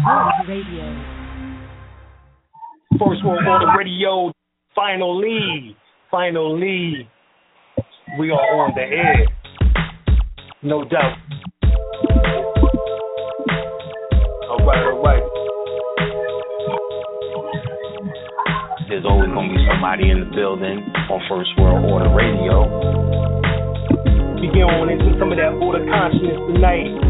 Radio. First World Order Radio. Finally, finally, we are on the air. No doubt. All right, all right. There's always going to be somebody in the building on First World Order Radio. We get on into some of that order consciousness tonight.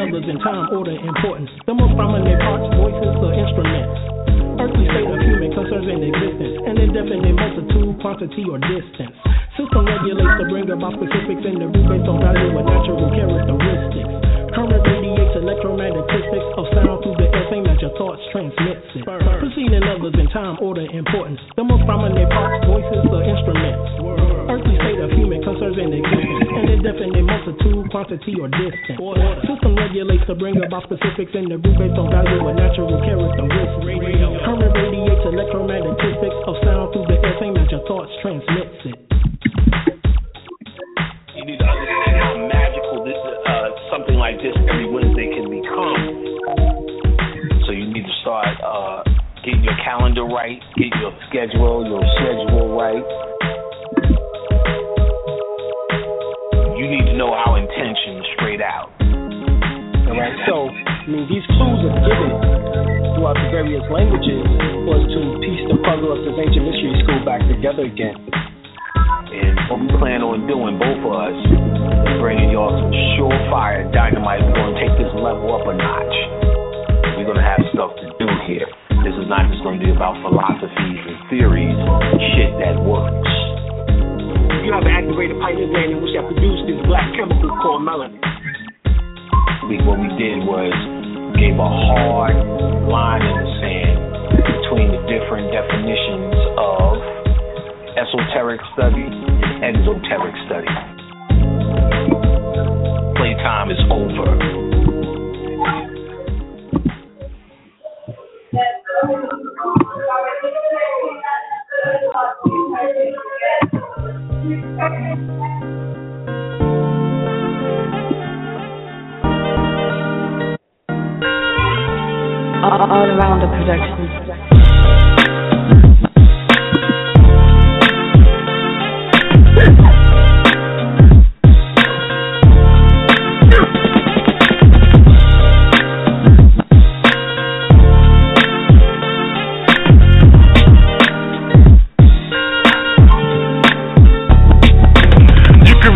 Numbers in time, order, importance. The most prominent parts, voices, or instruments. Earthly state of human concerns and existence. An indefinite multitude, quantity, or distance. System regulates to bring about specifics in the root based on value and natural characteristics. Current radiates electromagnetistics of sound through the air, same as your thoughts transmits it. Proceeding others in time, order, importance. The most prominent parts, voices, or instruments. Earthly state of human concerns and existence. An indefinite multitude, quantity, or distance. System regulates to bring about specifics in the root based on value and natural characteristics. Current radiates electromagnetistics of sound through the air, same as your thoughts transmits it. You need to understand how magical this, uh, something like this every calendar right, get your schedule, your schedule right. You need to know our intention straight out. All right, so I mean, these clues are given throughout the various languages for us to piece the puzzle of this ancient mystery school back together again. And what we plan on doing, both of us, is bringing y'all some surefire dynamite. We're going to take this level up a notch. We're going to have stuff to do here. This is not just going to be about philosophies and theories, and shit that works. You have an activated pineal gland in which that produces this black chemical called melanin. We, what we did was gave a hard line in the sand between the different definitions of esoteric study and exoteric study. Playtime is over. All around the production.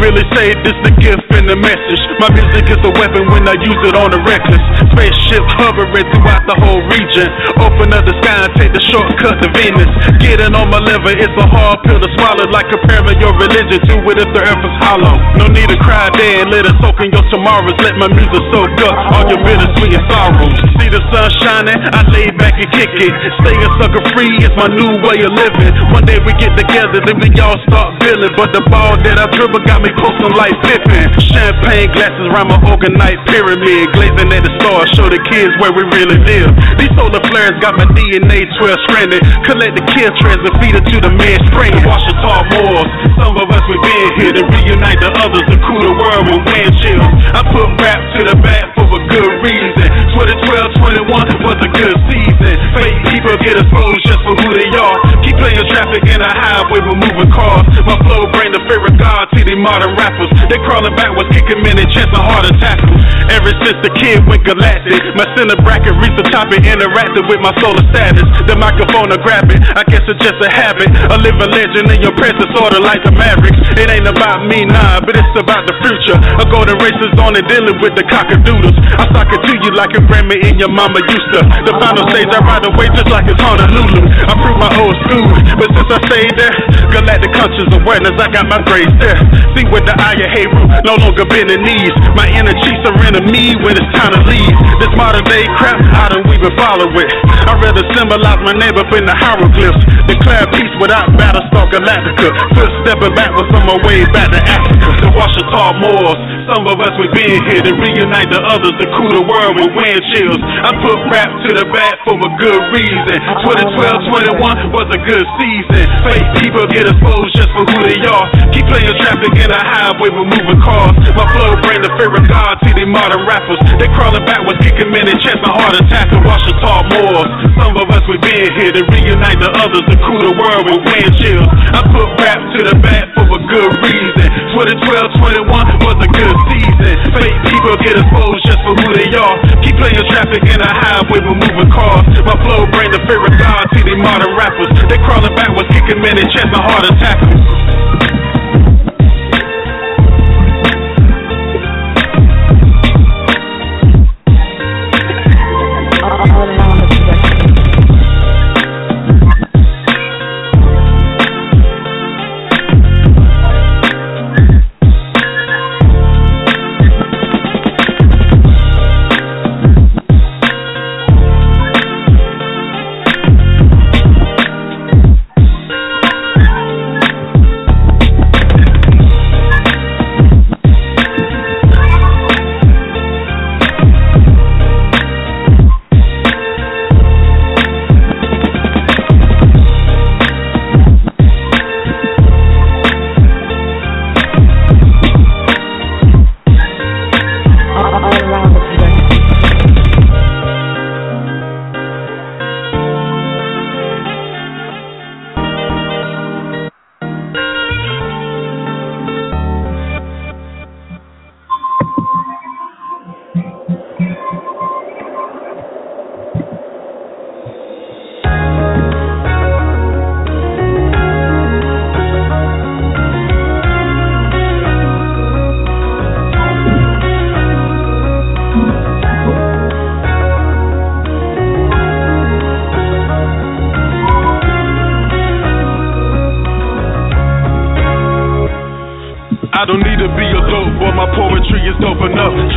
Really say this the gift and the message. My music is a weapon when I use it on the reckless. Spaceship hovering throughout the whole region. Open up the sky and take the shortcut to Venus. Getting on my level, it's a hard pill to swallow. Like comparing your religion to it if the earth is hollow. No need to cry and let it soak in your tomorrows. Let my music soak up all your bittersweet and sorrows. See the sun shining, I lay back and kick it. Staying sucker free is my new way of living. One day we get together, then we all start feeling. But the ball that I dribble got me posting like Pippin. Champagne glasses round my orgonite pyramid. Glazing at the stars, show the kids where we really live. These solar flares got my DNA 12 stranded. Collect the trends and feed it to the man spring. Wash the tall moors. Some of us we been here to reunite the others and cool the world with wind chills. I put rap to the back for a good reason. 2012, 21 was a good season. Fake people get exposed just for who they are. Playing traffic in a highway with moving cars. My flow bring the fear of God to these modern rappers. They crawling backwards, kicking men and chest a heart attack. Ever since the kid went galactic, my center bracket reached the top and interacted with my solar status. The microphone to grab it, I guess it's just a habit. A living legend in your presence, sorta like the Mavericks. It ain't about me, nah, but it's about the future. A golden race is on and dealing with the cockadoodles. I sock it to you like a Grammy in your mama used to. The final stage, I ride away just like it's Honolulu. I prove my old school, but since I stayed there, galactic conscious awareness, I got my grades there. See with the eye of Heru, no longer bending knees. My inner chiefs are enemies. me when it's time to leave. This modern day crap, I don't even follow it. I'd rather symbolize my name up in the hieroglyphs. Declare peace without Battlestar Galactica. Footstepping backwards on my way back to Africa. To wash the Washita Moors. Some of us we been here to reunite the others, to cool the world with wind chills. I put rap to the back for a good reason. 2012, 21 was a good season. Fake people get exposed just for who they are. Keep playing traffic in the highway with moving cars. My flow bring the fear of God to the modern rappers. They crawling backwards, kicking men in chest, my heart attack and Washita Moors. Some of us we been here to reunite the others, to cool the world with wind chills. I put rap to the back for a good reason. 2012, 21 was a good season. Fake people get exposed just for who they are. Keep playing traffic in the highway with moving cars. My flow bring the fear of God to the modern rappers. They crawling backwards, kicking men in chest, my heart attack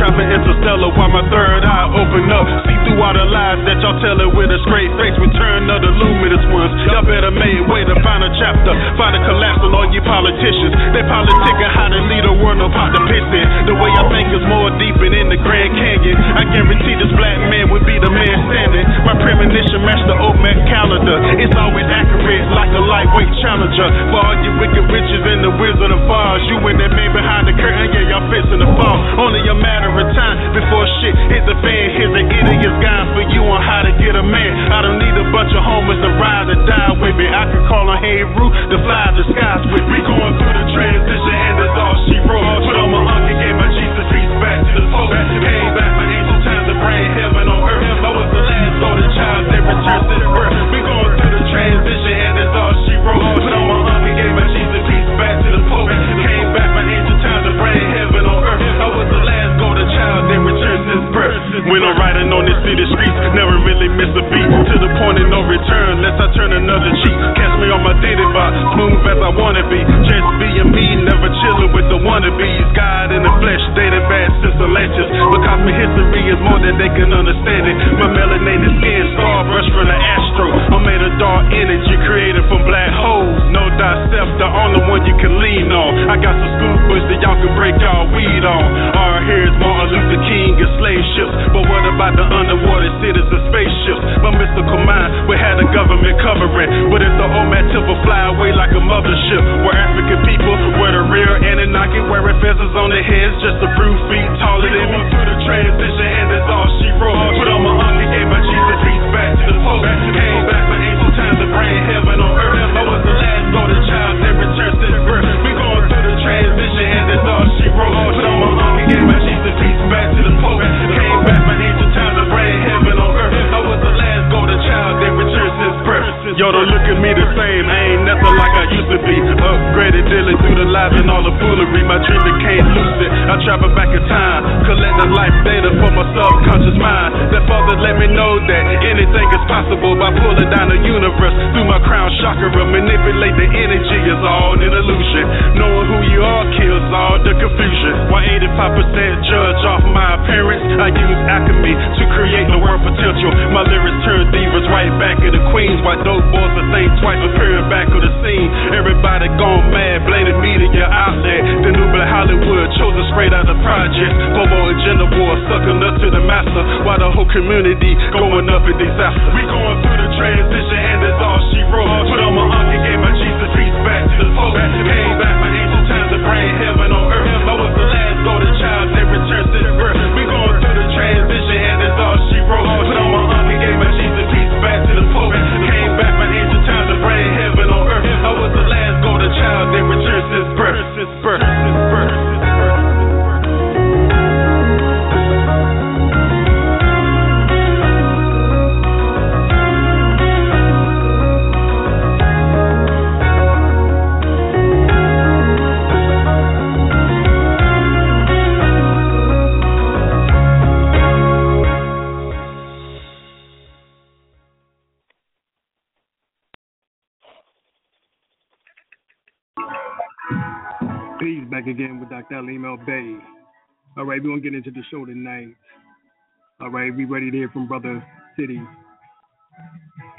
dropping interstellar while my third eye open up. See through all the lies that y'all tell it with a straight face. Return of the luminous ones. Y'all better make way to find a chapter. Find a collapse on all you politicians. They politicking how to lead a world of pot to piss in. The way I think is more deep in the Grand Canyon. I guarantee this black man would be the man standing. My premonition match the old man calendar. It's always accurate like a lightweight challenger. For all you wicked witches and the wizard of Oz. You and that man behind the curtain, yeah, y'all fits in the fall. Only a matter matter time before shit hit the fan. Here's the idiot's guide for you on how to get a man. I don't need a bunch of homies to ride or die with me. I can call on Heru to fly the skies with me. Going through the transition and that's all she wrote. Put on my uncle, gave my Jesus piece back to the soul. Hey, back my angel times to bring heaven on earth. I was the last golden child that returned this world. We going through the transition When I'm riding on this city streets, never really miss a beat. To the point of no return, lest I turn another cheek. Catch me on my dated box, smooth as I wanna be. Just being me, never chilling with the wannabes. God in the flesh, dated back since the latest. Look how my history is more than they can understand it. My melanated skin, star from the astro. I'm made of dark energy created from black holes. No thyself, the only one you can lean on. I got some school that y'all can break y'all weed on. All right, here's Martin Luther King and slave ships about the underwater cities of spaceships. My mystical mind, we had the government covering. But if the OMAD tip fly away like a mothership, where African people, where the real Anunnaki, wearing feathers on their heads, just a few feet taller than me. Going Through the transition, and that's all she wrote. Put on my uncle, gave my Jesus piece back to the post. Came back for ancient times to bring heaven on earth. I was the last golden child that returned since birth. We going through the transition, and that's all she wrote. Put on my uncle, gave my Jesus piece back to the post. Yo, don't look at me the same, I ain't nothing like I used to be. Upgraded, dealing through the lies and all the foolery. My dream became lucid. I travel back in time, collect the life data for my subconscious mind. That father let me know that anything is possible by pulling down the universe through my crown chakra. Manipulate the energy is all an illusion. Knowing who you are kills all the confusion. Why 85% judge off my appearance? I use alchemy to create the world potential. My lyrics turn divas right back into queens. Why dope boys are think twice appearing back on the scene. Everybody gone mad, blaming media outlet. The new black Hollywood chosen straight out of projects. Bobo agenda war, sucking up to the master. While the whole community going up in disaster. We going through the transition and that's all she wrote. Put on my uncle, gave my Jesus piece back to the Pope. Came back my ancient times to bring heaven on earth. I was the last golden child that returned to the birth. We going through the transition and that's all she wrote. Put on since birth. Back again with Dr. Alim Bey. All right, we're going to get into the show tonight. All right, we ready to hear from Brother Citi.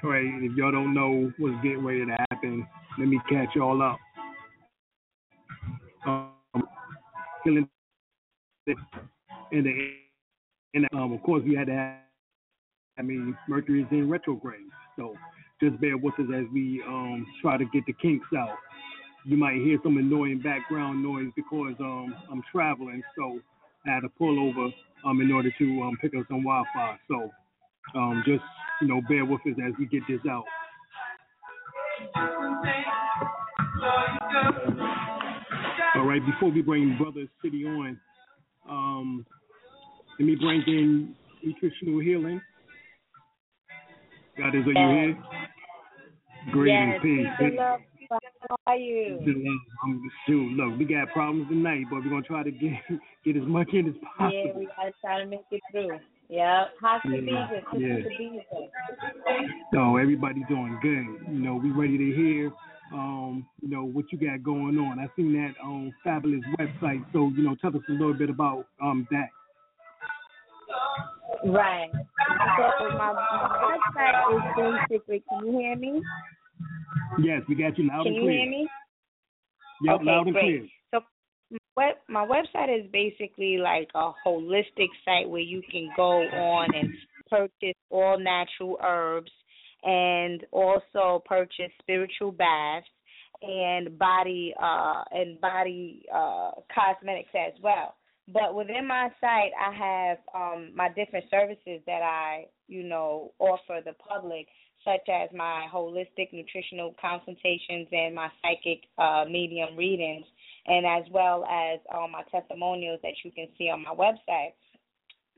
All right, if y'all don't know what's getting ready to happen, let me catch y'all up. Um, in the, in um, of course, we had to have, I mean, Mercury is in retrograde. So just bear with us as we um, try to get the kinks out you might hear some annoying background noise because um, I'm traveling, so I had to pull over um, in order to um, pick up some Wi-Fi. So um, just you know, bear with us as we get this out. All right, before we bring Brother Citi on, um, let me bring in nutritional healing. God is, are you here? Greetings, yes, peace. How are you? I'm shoot. Look, we got problems tonight, but we're gonna try to get get as much in as possible. Yeah, we gotta try to make it through. Yeah. How's the Yeah, yeah. No, everybody doing good. You know, we ready to hear um, you know, what you got going on. I seen that on fabulous website. So, you know, tell us a little bit about um that. Right. So my, my website is basically. Can you hear me? Yes, we got you loud Can and you clear. hear me? Yep, okay, loud and great. clear. So web, my website is basically like a holistic site where you can go on and purchase all natural herbs and also purchase spiritual baths and body uh and body uh cosmetics as well. But within my site I have um my different services that I, you know, offer the public such as my holistic nutritional consultations and my psychic uh, medium readings, and as well as all my testimonials that you can see on my website.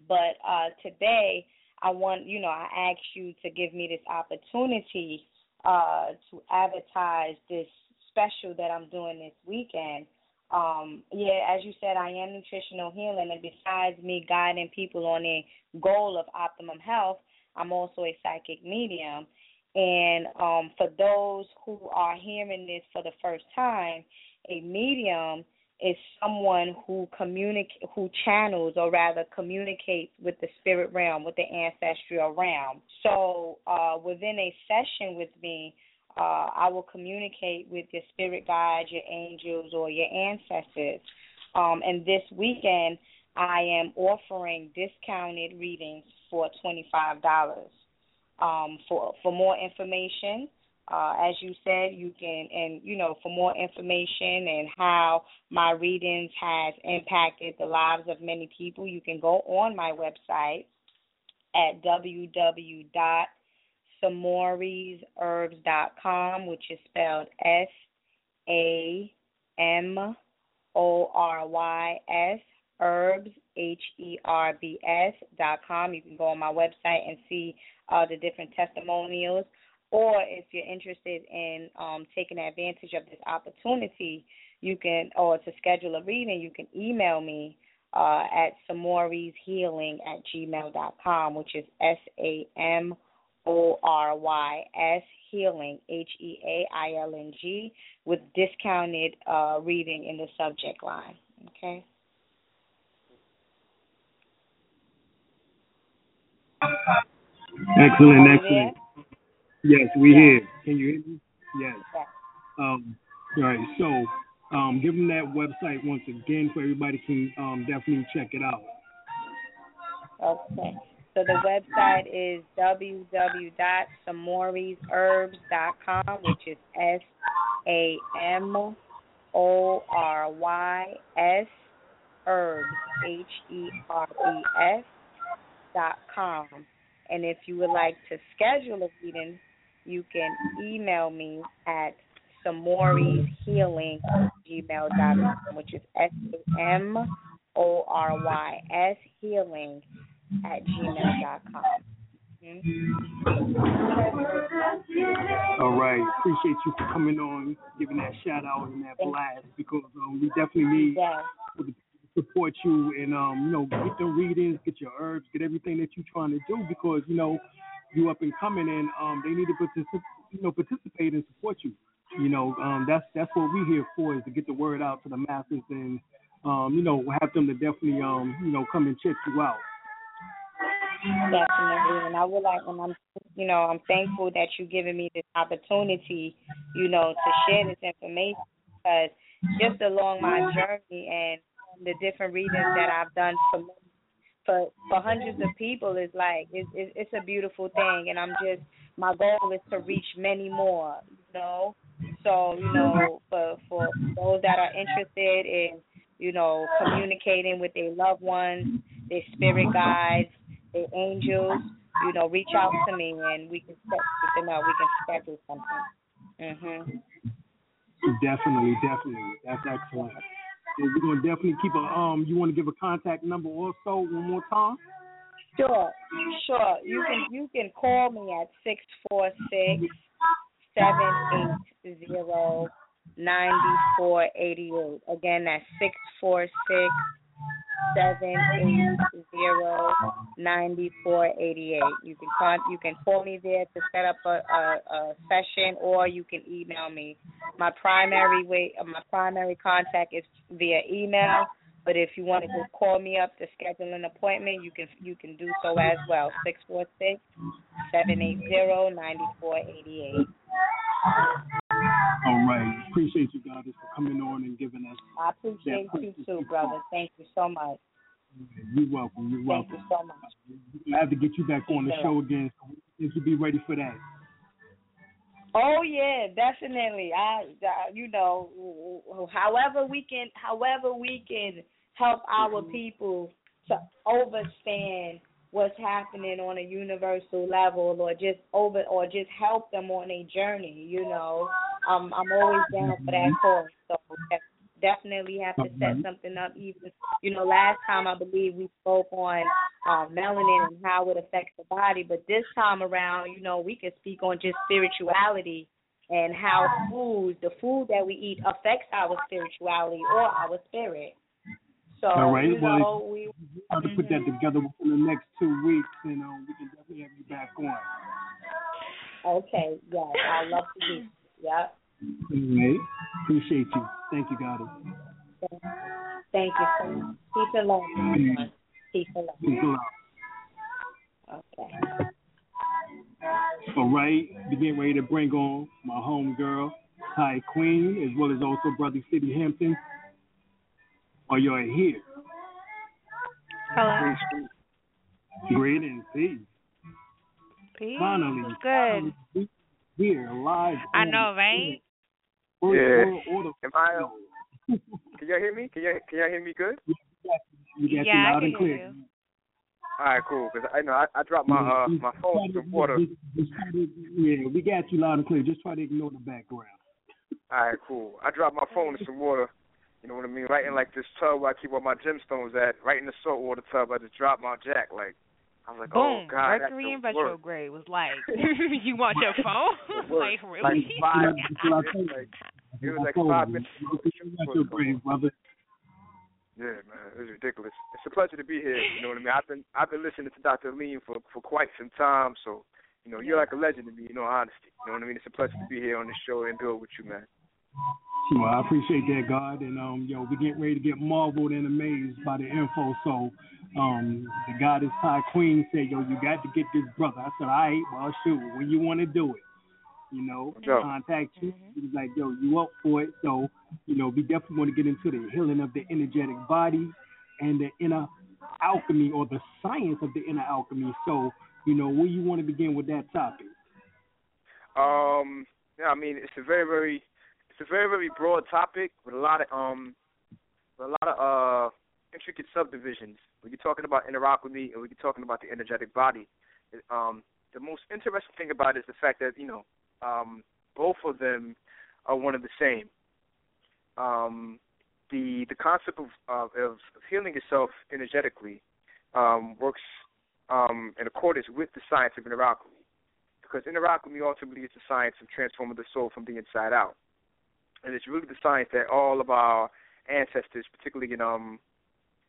But uh, today, I want you know I ask you to give me this opportunity uh, to advertise this special that I'm doing this weekend. Um, yeah, as you said, I am nutritional healing, and besides me guiding people on a goal of optimum health, I'm also a psychic medium. And um, for those who are hearing this for the first time, a medium is someone who communicate, who channels, or rather communicates with the spirit realm, with the ancestral realm. So uh, within a session with me, uh, I will communicate with your spirit guides, your angels, or your ancestors. Um, and this weekend, I am offering discounted readings for twenty five dollars. Um, for for more information, uh, as you said, you can and you know for more information and how my readings has impacted the lives of many people, you can go on my website at www.samorysherbs.com, which is spelled S A M O R Y S herbs h e r b s dot com. You can go on my website and see uh, the different testimonials. Or if you're interested in um, taking advantage of this opportunity, you can, or to schedule a reading, you can email me uh, at Samory's Healing at gmail dot com, which is S A M O R Y S Healing H E A I L N G with discounted uh, reading in the subject line. Okay. Excellent, excellent. Yes, we Yeah. here. Can you hear me? Yes. Yes. Um, all right. So, um, give them that website once again so everybody can um, definitely check it out. Okay. So the website is www.samorysherbs.com, which is S A M O R Y S herbs H E R E S dot com. And if you would like to schedule a reading, you can email me at samoryshealing gmail dot com, which is S A M O R Y S healing at gmail.com. dot com. All right. Appreciate you for coming on, giving that shout out and that blast because um, we definitely need Yes. to support you and um, you know, get the readings, get your herbs, get everything that you're trying to do because, you know, you up and coming and um they need to participate you know, participate and support you. You know, um that's that's what we're here for is to get the word out to the masses and um, you know, have them to definitely um, you know, come and check you out. Definitely, and I would like, and I'm, you know, I'm thankful that you're giving me this opportunity, you know, to share this information because just along my journey and the different readings that I've done for for for hundreds of people is like it's it's, a beautiful thing, and I'm just my goal is to reach many more, you know. So you know, for for those that are interested in, you know, communicating with their loved ones, their spirit guides their angels, you know, reach out to me and we can set something up. We can schedule something. Mhm. Definitely, definitely. That's excellent. We're gonna definitely keep a um you wanna give a contact number also one more time? Sure, sure. You can you can call me at six four six seven eight zero ninety four eighty eight. Again, that's six four six seven eight zero ninety four eighty eight. You can call you can call me there to set up a, a, a session, or you can email me. My primary way, my primary contact is via email. But if you want to just call me up to schedule an appointment, you can you can do so as well. Six four six seven eight zero ninety four eighty eight. All right. Appreciate you guys for coming on and giving us I appreciate you too, brother. Thank you so much. you're welcome, you're Thank welcome. you so much. I have to get you back on the show again so you should be ready for that. Oh yeah, definitely. I, I, you know, however we can, however we can help our mm-hmm. people to understand what's happening on a universal level, or just over, or just help them on a journey. You know, um, I'm always down for that cause. So definitely have to set something up. Even you know, last time I believe we spoke on um, melanin and how it affects the body, but this time around, you know, we can speak on just spirituality and how food, the food that we eat, affects our spirituality or our spirit. So All right, you well, know, we I'll have to put that together within the next two weeks You know, we can definitely have you back on. okay, yes, I love to do. Yep. All right. Appreciate you. Thank you, Goddess. Thank you so much. Peace and love, everyone. Peace and love. Peace out. Okay. All right, we getting ready to bring on my home girl, Ty Queen, as well as also Brother Citi Hampton. Are you all here? Hello. Greetings, peace. Peace. Finally, good? we here live. I know, right? First Yeah. World Order. Am I? Can y'all hear me? Can y'all can y'all hear me good? We got Yeah, you I can hear you. All right, cool. Cause I know I, I dropped my uh my phone in some water. Just- just Yeah, we got you loud and clear. Just try to ignore the background. All right, cool. I dropped my phone in some water. You know what I mean? Right in like this tub where I keep all my gemstones at. Right in the salt water tub. I just dropped my jack. Like I was like, Boom. oh god, that Mercury in retrograde was like, you want your phone? like, Like really? five. That's it was like, it was like I five minutes. Retrograde, brother. Yeah, man, it's ridiculous. It's a pleasure to be here. You know what I mean? I've been I've been listening to Dr. Lean for for quite some time, so you know you're like a legend to me. You know, honesty. You know what I mean? It's a pleasure to be here on the show and do it with you, man. Well, I appreciate that, God, and um, yo, we get ready to get marveled and amazed by the info. So, um, the goddess Ty Queen said, yo, you got to get this brother. I said, all right, well, shoot, when you want to do it, you know, contact you. Mm-hmm. He was like, yo, you up for it? So, you know, we definitely want to get into the healing of the energetic body and the inner alchemy or the science of the inner alchemy. So, you know, where you want to begin with that topic? Um, yeah, I mean, it's a very, very, it's a very, very broad topic with a lot of um, with a lot of uh intricate subdivisions. When you're talking about alchemy and when you're talking about the energetic body, um, the most interesting thing about it is the fact that you know, um, both of them are one and the same. Um, the the concept of of, of healing yourself energetically um, works um, in accordance with the science of alchemy because alchemy ultimately is the science of transforming the soul from the inside out. And it's really the science that all of our ancestors, particularly in um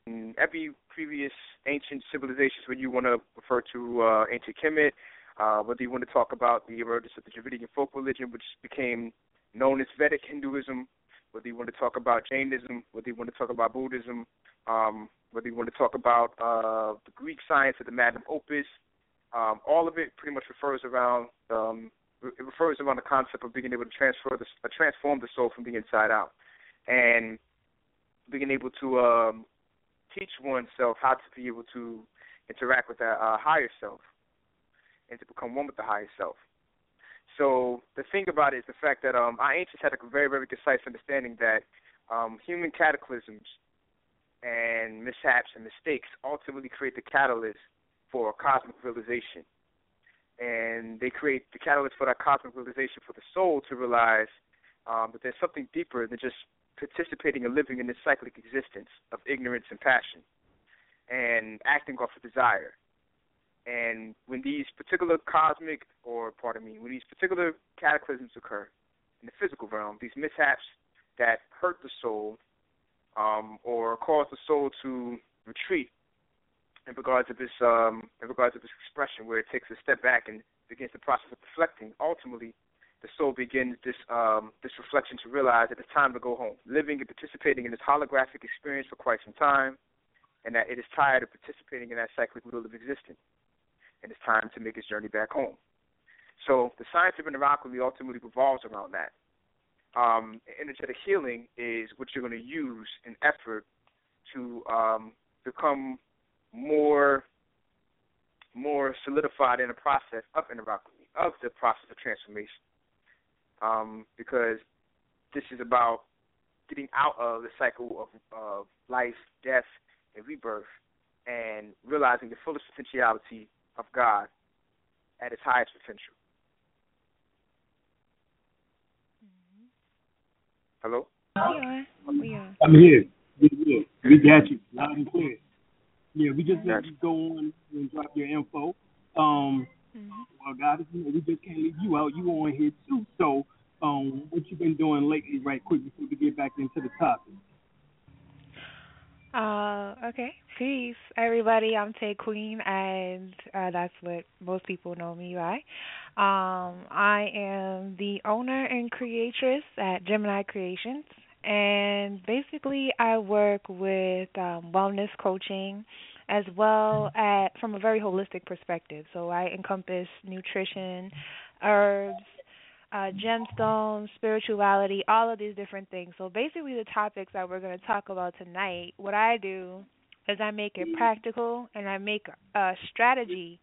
in every previous ancient civilizations, when you want to refer to uh, ancient Kemet, uh, whether you want to talk about the emergence of the Dravidian folk religion, which became known as Vedic Hinduism, whether you want to talk about Jainism, whether you want to talk about Buddhism, um, whether you want to talk about uh, the Greek science of the magnum opus, um, all of it pretty much refers around um, it refers around the concept of being able to transfer the, uh, transform the soul from the inside out, and being able to um, teach oneself how to be able to interact with that uh, higher self and to become one with the higher self. So the thing about it is the fact that um, our ancients had a very, very concise understanding that um, human cataclysms and mishaps and mistakes ultimately create the catalyst for a cosmic realization. And they create the catalyst for that cosmic realization for the soul to realize um, that there's something deeper than just participating and living in this cyclic existence of ignorance and passion and acting off of desire. And when these particular cosmic, or pardon me, when these particular cataclysms occur in the physical realm, these mishaps that hurt the soul um, or cause the soul to retreat in regards to this um, in regards to this expression, where it takes a step back and begins the process of reflecting. Ultimately, the soul begins this um, this reflection to realize that it's time to go home. Living and participating in this holographic experience for quite some time, and that it is tired of participating in that cyclic wheel of existence, and it's time to make its journey back home. So the science of inner ultimately revolves around that. Um, energetic healing is what you're going to use in effort to um, become more more solidified in the process of alchemy, of the process of transformation. Um, because this is about getting out of the cycle of, of life, death, and rebirth, and realizing the fullest potentiality of God at its highest potential. Hello? We are. We are. I'm here. We here. We got you loud and clear. Yeah, we just let you go on and drop your info. Um, well, God, you know, we just can't leave you out. You on here too. So, um, what you been doing lately, right quick, before we get back into the topic? Uh, okay. Peace, everybody. I'm Tay Queen, and uh, that's what most people know me by. Um, I am the owner and creatress at Gemini Creations, and basically, I work with um, wellness coaching as well at from a very holistic perspective. So I encompass nutrition, herbs, uh, gemstones, spirituality, all of these different things. So basically, the topics that we're going to talk about tonight, what I do is I make it practical and I make a strategy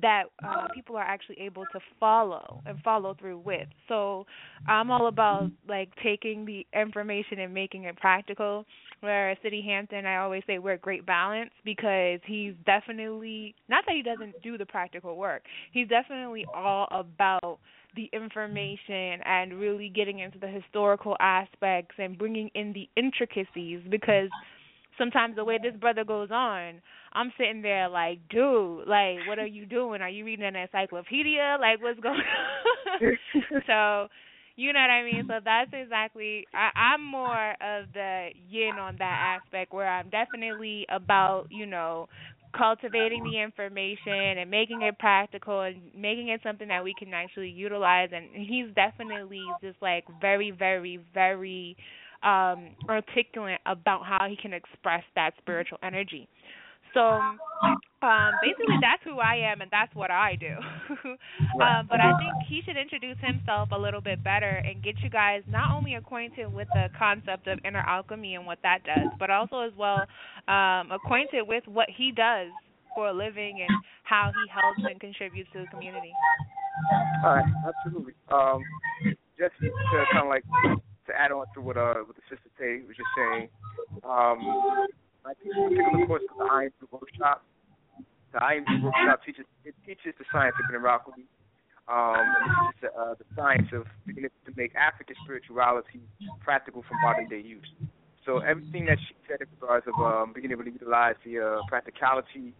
that uh, people are actually able to follow and follow through with. So I'm all about like taking the information and making it practical. Where Citi Hampton, I always say we're a great balance because he's definitely not that he doesn't do the practical work. He's definitely all about the information and really getting into the historical aspects and bringing in the intricacies because sometimes the way this brother goes on, I'm sitting there like, dude, like, what are you doing? Are you reading an encyclopedia? Like, what's going on? so You know what I mean? So that's exactly. I, I'm more of the yin on that aspect, where I'm definitely about you know cultivating the information and making it practical and making it something that we can actually utilize and he's definitely just like very very very um articulate about how he can express that spiritual energy so um basically that's who I am and that's what I do. um but I think he should introduce himself a little bit better and get you guys not only acquainted with the concept of inner alchemy and what that does, but also as well um acquainted with what he does for a living and how he helps and contributes to the community. All right, absolutely. Um just to kind of like to add on to what uh what the sister Tay was just saying, um I teach a particular course called the IMP Workshop. The IMP Workshop teaches it teaches the science of mineralogy. Um, it the, uh, the science of beginning to make African spirituality practical for modern day use. So everything that she said in regards of um, being able to utilize the uh, practicality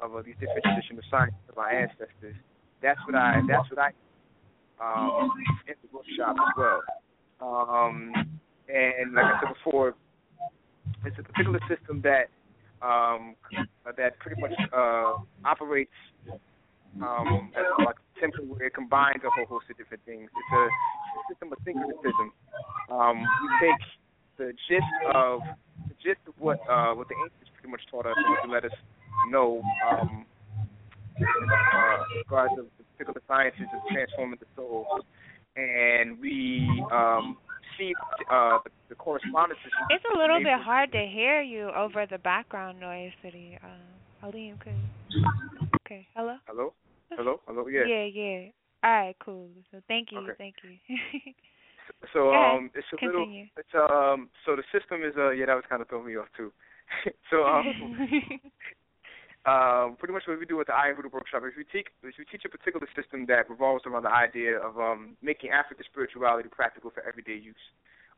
of uh, these different traditional sciences of our ancestors, that's what I that's what I um, in the workshop as well. Um, and like I said before, it's a particular system that um, that pretty much uh, operates um, as like temple where it combines a whole host of different things. It's a, system of syncretism. Um, we take the gist of the gist of what uh, what the ancients pretty much taught us to let us know um, uh, regards of the particular sciences of transforming the soul, and we um, see uh, the, the correspondences. It's a little bit hard to hear you over the background noise, Citi. Alim, could. Okay, hello. Hello. Hello. Hello. Yeah. Yeah, yeah. All right, cool. So thank you, Okay. thank you. So um, it's a Continue. little. It's um. So the system is uh. Yeah, that was kind of throwing me off too. so um. um, pretty much what we do with the Iron Voodoo Workshop is we teach is we teach a particular system that revolves around the idea of um, making African spirituality practical for everyday use.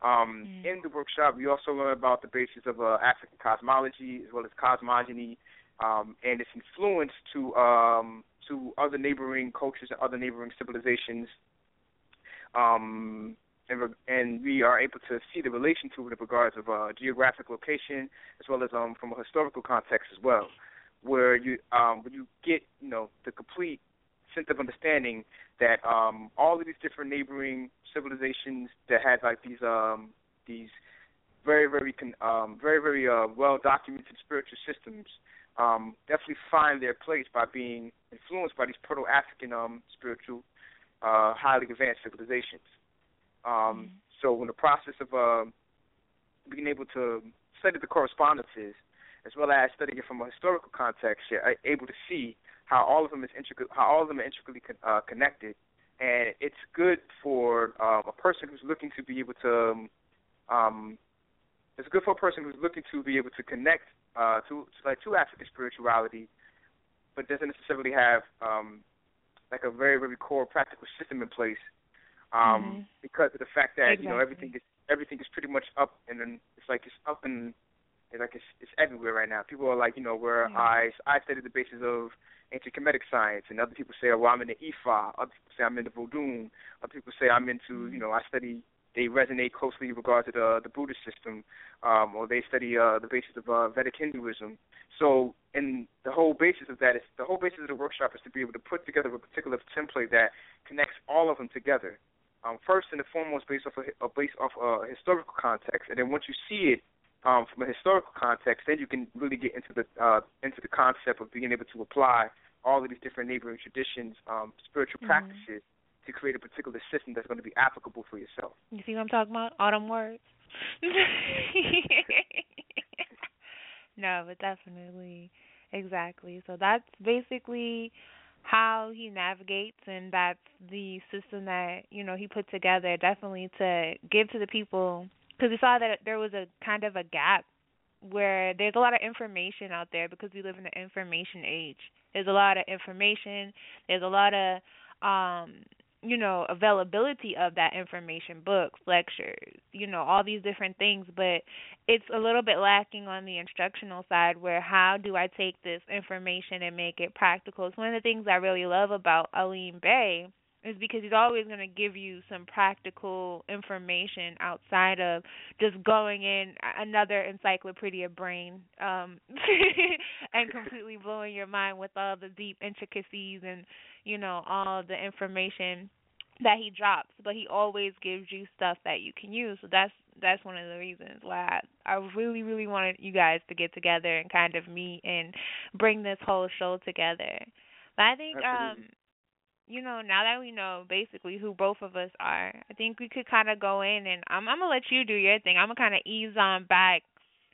Um, Mm. In the workshop, we also learn about the basis of uh, African cosmology as well as cosmogony um, and its influence to um, to other neighboring cultures and other neighboring civilizations. Um, and, re- and we are able to see the relation to it in regards of uh, geographic location as well as um, from a historical context as well, where you um, when you get you know the complete sense of understanding that um, all of these different neighboring civilizations that had like these um, these very very con- um, very very uh, well documented spiritual systems um, definitely find their place by being influenced by these proto African um, spiritual uh, highly advanced civilizations. Um, So in the process of uh, being able to study the correspondences, as well as studying it from a historical context, you're uh, able to see how all of them is intricate, how all of them are intricately con- uh, connected, and it's good for um, a person who's looking to be able to. Um, um, it's good for a person who's looking to be able to connect uh, to, to like to African spirituality, but doesn't necessarily have um, like a very very core practical system in place um, Mhm. because of the fact that you know everything is everything is pretty much up and then it's like it's up and it's like it's it's everywhere right now. People are like you know where Yeah. I I study the basis of ancient Kemetic science, and other people say, oh, well, I'm into Ifa. Other people say I'm into Vodun. Other people say I'm into you know I study. They resonate closely in regards to the the Buddhist system, um, or they study uh, the basis of uh, Vedic Hinduism. So, and the whole basis of that is the whole basis of the workshop is to be able to put together a particular template that connects all of them together. Um, first and foremost, based off a, uh, based off a historical context, and then once you see it um, from a historical context, then you can really get into the uh, into the concept of being able to apply all of these different neighboring traditions, um, spiritual Mhm. practices, to create a particular system that's going to be applicable for yourself. You see what I'm talking about? Autumn words. no, but definitely, exactly. So that's basically how he navigates, and that's the system that you know he put together. Definitely to give to the people, because we saw that there was a kind of a gap where there's a lot of information out there because we live in the information age. There's a lot of information. There's a lot of um you know availability of that information books lectures you know all these different things but it's a little bit lacking on the instructional side where how do i take this information and make it practical it's one of the things i really love about alim bey is because he's always going to give you some practical information outside of just going in another encyclopedia brain um and completely blowing your mind with all the deep intricacies and you know all the information that he drops. But he always gives you stuff that you can use. So that's that's one of the reasons why I, I really really wanted you guys to get together and kind of meet and bring this whole show together. But i think Absolutely. um you know, now that we know basically who both of us are, I think we could kind of go in and I'm I'm gonna let you do your thing. I'm gonna kind of ease on back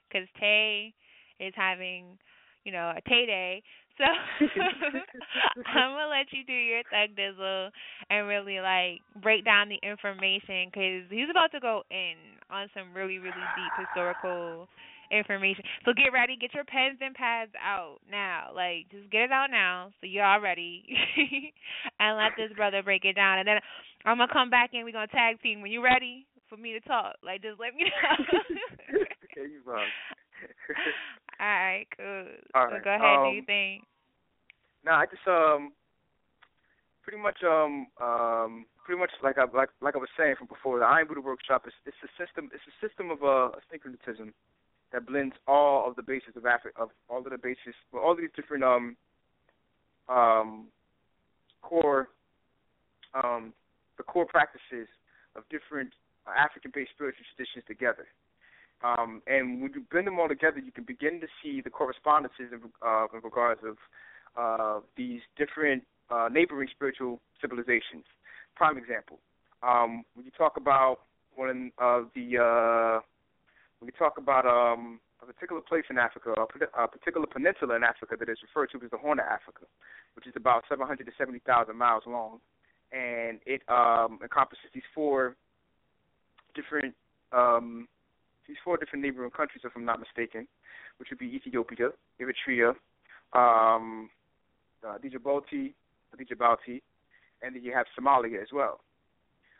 because Tay is having, you know, a Tay day. So I'm gonna let you do your thug dizzle and really like break down the information because he's about to go in on some really really deep historical information. So get ready, get your pens and pads out now. Like just get it out now so you're all ready. and let this brother break it down. And then I'm gonna come back in, we're gonna tag team. When you're ready for me to talk, like just let me know. okay, you all right, cool. All so go ahead, um, do your thing. Nah, I just um pretty much um um pretty much like I like like I was saying from before, the Iron Buddha workshop is it's a system it's a system of uh syncretism that blends all of the bases of Africa of all of the bases well, all these different um um core um the core practices of different uh, African based spiritual traditions together. Um, and when you blend them all together, you can begin to see the correspondences in, uh, in regards of uh, these different uh, neighboring spiritual civilizations. Prime example, um, when you talk about one of the when you talk about um, a particular place in Africa, a, a particular peninsula in Africa that is referred to as the Horn of Africa, which is about 770,000 miles long, and it um, encompasses these four different um, these four different neighboring countries, if I'm not mistaken, which would be Ethiopia, Eritrea, um, uh, Djibouti, Djibouti, and then you have Somalia as well.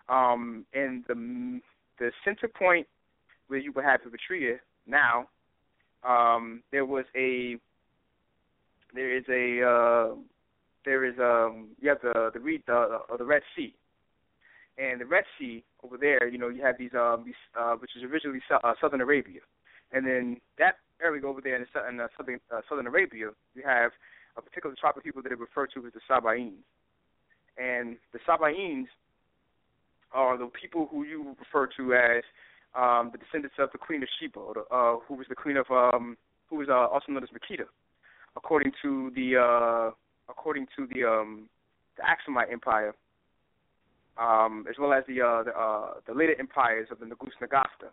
Um, and the the center point where you would have Eritrea now, um, there was a there is a uh, there is um you have the the read the uh, the Red Sea, and the Red Sea over there, you know, you have these um these uh, which is originally uh, Southern Arabia, and then that area over there in, the, uh, southern uh, Southern Arabia, you have a particular tribe of people that are referred to as the Sabaeans, and the Sabaeans are the people who you refer to as um, the descendants of the Queen of Sheba, uh, who was the queen of um, who was uh, also known as Makeda, according to the uh, according to the um, the Aksumite Empire, um, as well as the uh, the, uh, the later empires of the Negus Nagasta.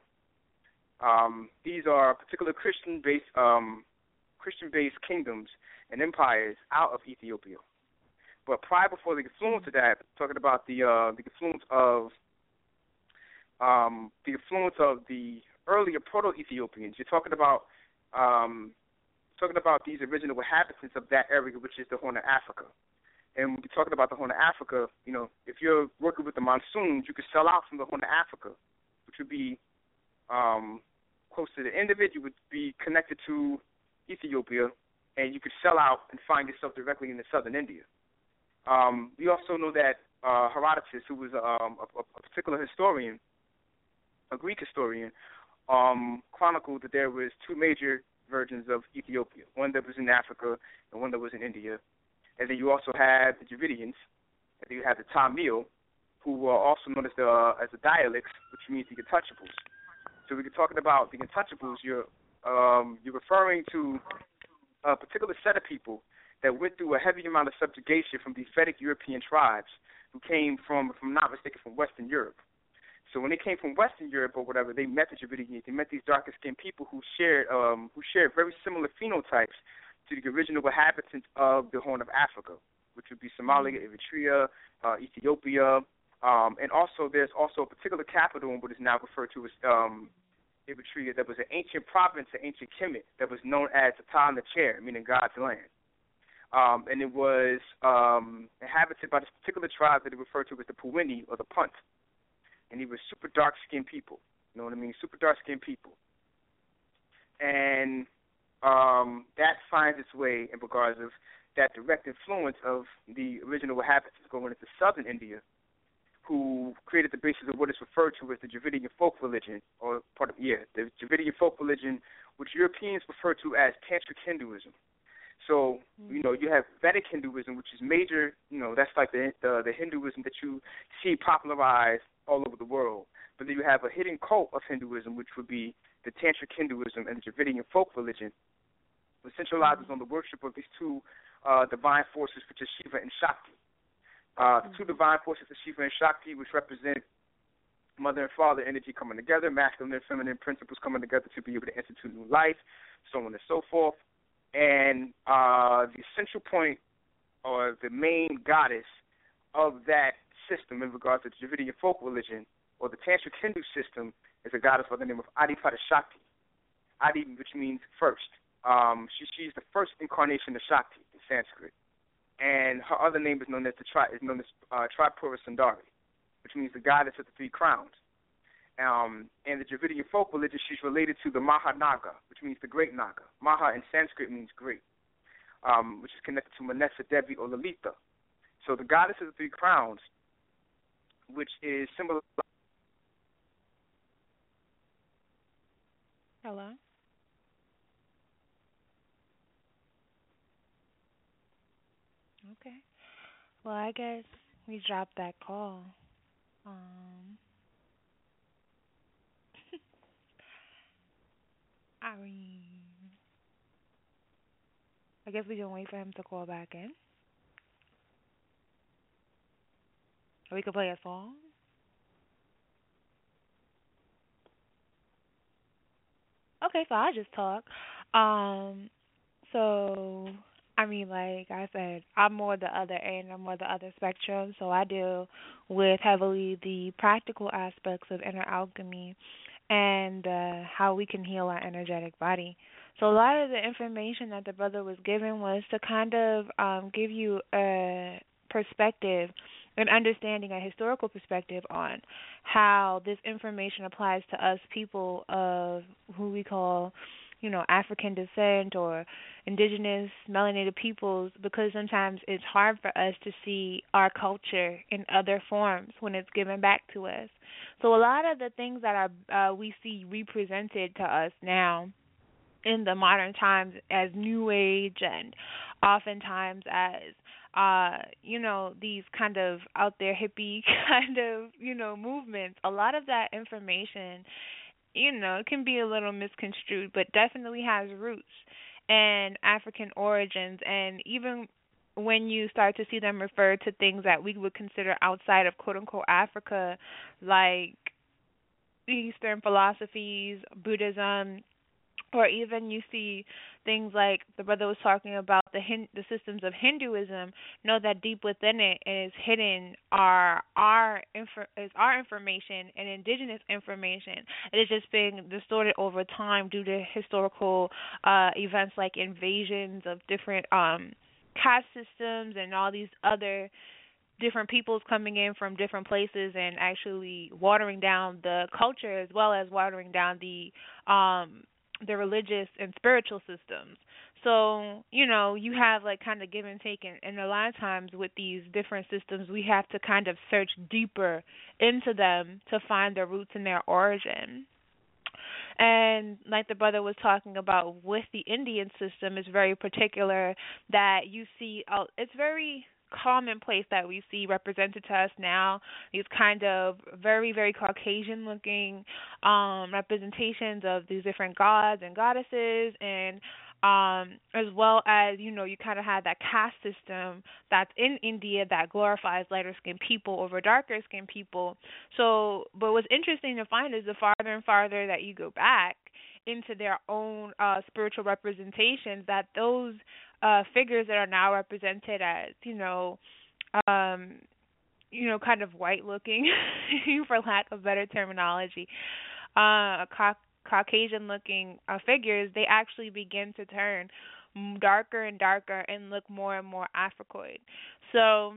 Um, these are particular Christian-based um, Christian-based kingdoms and empires out of Ethiopia. But prior before the influence of that, talking about the uh, the influence of um, the influence of the earlier Proto-Ethiopians, you're talking about um, talking about these original inhabitants of that area, which is the Horn of Africa. And we're talking about the Horn of Africa, you know, if you're working with the monsoons, you could sell out from the Horn of Africa, which would be um, close to the end of it. You would be connected to Ethiopia, and you could sell out and find yourself directly in the southern India. Um, we also know that uh, Herodotus, who was um, a, a particular historian, a Greek historian, um, chronicled that there was two major versions of Ethiopia, one that was in Africa and one that was in India. And then you also had the Dravidians, and then you had the Tamil, who are also known as the uh, as the Dalits, which means the untouchables. So when you're talking about the untouchables, you're um, you're referring to a particular set of people that went through a heavy amount of subjugation from these Vedic European tribes who came from, if I'm not mistaken, from Western Europe. So when they came from Western Europe or whatever, they met the Dravidians. They met these darker skinned people who shared um, who shared very similar phenotypes to the original inhabitants of the Horn of Africa, which would be Somalia, Eritrea, uh, Ethiopia, um, and also there's also a particular capital in what is now referred to as um, Eritrea that was an ancient province of ancient Kemet that was known as the Atan the Chair, meaning God's land. Um, and it was um, inhabited by this particular tribe that they referred to as the Puwini or the Punt. And they were super dark skinned people. You know what I mean? Super dark skinned people. And um, that finds its way in regards of that direct influence of the original Wahhabits going into southern India, who created the basis of what is referred to as the Dravidian folk religion, or part of yeah, the Dravidian folk religion, which Europeans refer to as Tantric Hinduism. So you know you have Vedic Hinduism, which is major. You know that's like the the, the Hinduism that you see popularized all over the world. But then you have a hidden cult of Hinduism, which would be the Tantric Hinduism and the Dravidian folk religion, which centralizes on the worship of these two uh, divine forces, which is Shiva and Shakti. Uh, the two divine forces of Shiva and Shakti, which represent mother and father energy coming together, masculine and feminine principles coming together to be able to institute new life, so on and so forth. And uh, the central point or the main goddess of that system in regards to the Dravidian folk religion or the Tantric Hindu system is a goddess by the name of Adi Shakti. Adi, which means first. Um, she, she's the first incarnation of Shakti in Sanskrit, and her other name is known as the tri, is known as uh, Tripura Sundari, which means the goddess of the three crowns. Um, in the Dravidian folk religion, she's related to the Mahanaga, which means the great Naga. Maha in Sanskrit means great, um, which is connected to Manasa Devi or Lalita. So the goddess of the three crowns, which is similar. Hello. Okay. Well, I guess we dropped that call. Um, I mean, I guess we can wait for him to call back in. Or we could play a song. Okay, so I just talk. Um, so I mean, like I said, I'm more the other end. I'm more the other spectrum. So I deal with heavily the practical aspects of inner alchemy and uh, how we can heal our energetic body. So a lot of the information that the brother was given was to kind of um, give you a perspective, an understanding, a historical perspective on how this information applies to us people of who we call you know African descent or indigenous melanated peoples because sometimes it's hard for us to see our culture in other forms when it's given back to us. So a lot of the things that are uh, we see represented to us now in the modern times as new age and oftentimes as uh you know these kind of out there hippie kind of you know movements a lot of that information you know, it can be a little misconstrued, but definitely has roots and African origins. And even when you start to see them refer to things that we would consider outside of quote unquote Africa, like Eastern philosophies, Buddhism, or even you see things like the brother was talking about the Hin- the systems of Hinduism know that deep within it is hidden our our info- is our information and indigenous information. It is just being distorted over time due to historical uh events like invasions of different um caste systems and all these other different peoples coming in from different places and actually watering down the culture as well as watering down the um the religious and spiritual systems. So, you know, you have like kind of give and take and, and a lot of times with these different systems we have to kind of search deeper into them to find their roots and their origin. And like the brother was talking about with the Indian system, it's very particular that you see. Uh, it's very commonplace that we see represented to us now. These kind of very very caucasian looking um representations of these different gods and goddesses and um as well as you know you kind of have that caste system that's in India that glorifies lighter skinned people over darker skinned people. So but what's interesting to find is the farther and farther that you go back into their own uh spiritual representations that those uh figures that are now represented as you know um you know kind of white looking for lack of better terminology uh ca- caucasian looking uh, figures they actually begin to turn darker and darker and look more and more africoid. So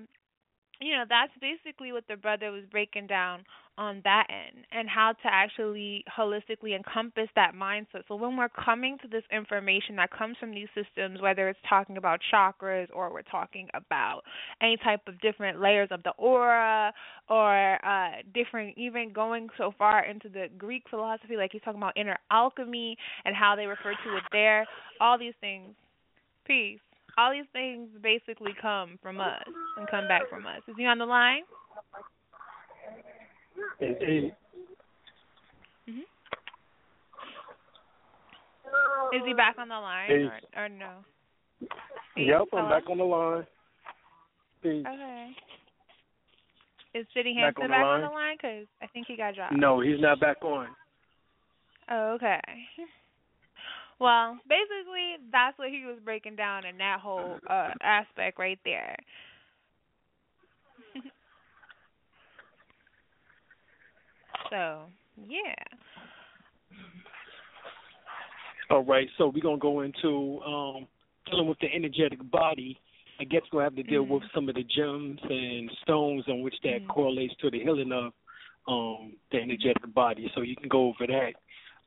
you know that's basically what the brother was breaking down on that end and how to actually holistically encompass that mindset. So when we're coming to this information that comes from these systems, whether it's talking about chakras or we're talking about any type of different layers of the aura or uh different even going so far into the Greek philosophy, like he's talking about inner alchemy and how they refer to it there, all these things. Peace. All these things basically come from us and come back from us. Is he on the line? And, hmm Is he back on the line or, or no? yep, I'm back on the line. Peace. Okay. Is Citi Back Hampton on the back on line? the line? Because I think he got dropped. No, he's not back on. Oh, okay. Well, basically, that's what he was breaking down in that whole uh aspect right there. So, yeah. All right, so we're gonna go into um dealing with the energetic body. I guess we'll have to deal with some of the gems and stones on which that Mhm. correlates to the healing of um the energetic body. So you can go over that.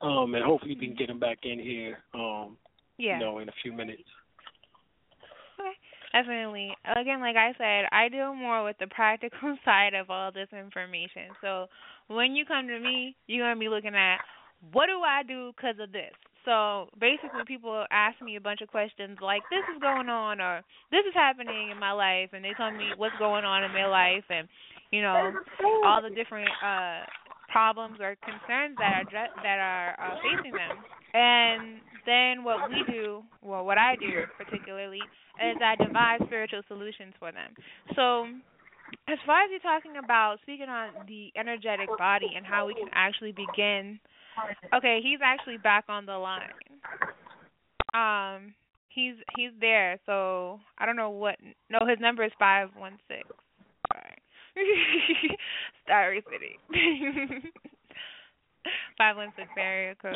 Um and hopefully we can get him back in here um Yeah. you know in a few minutes. Okay. Definitely. Again, like I said, I deal more with the practical side of all this information. So when you come to me, you're going to be looking at what do I do because of this? So basically, people ask me a bunch of questions like, this is going on, or this is happening in my life, and they tell me what's going on in their life, and, you know, all the different uh problems or concerns that are that are uh, facing them. And then what we do, well, what I do particularly, is I devise spiritual solutions for them. So, as far as you're talking about speaking on the energetic body and how we can actually begin, okay, he's actually back on the line. Um, he's he's there. So I don't know what. No, his number is five one six. Sorry. Starry Citi. Five one six area code.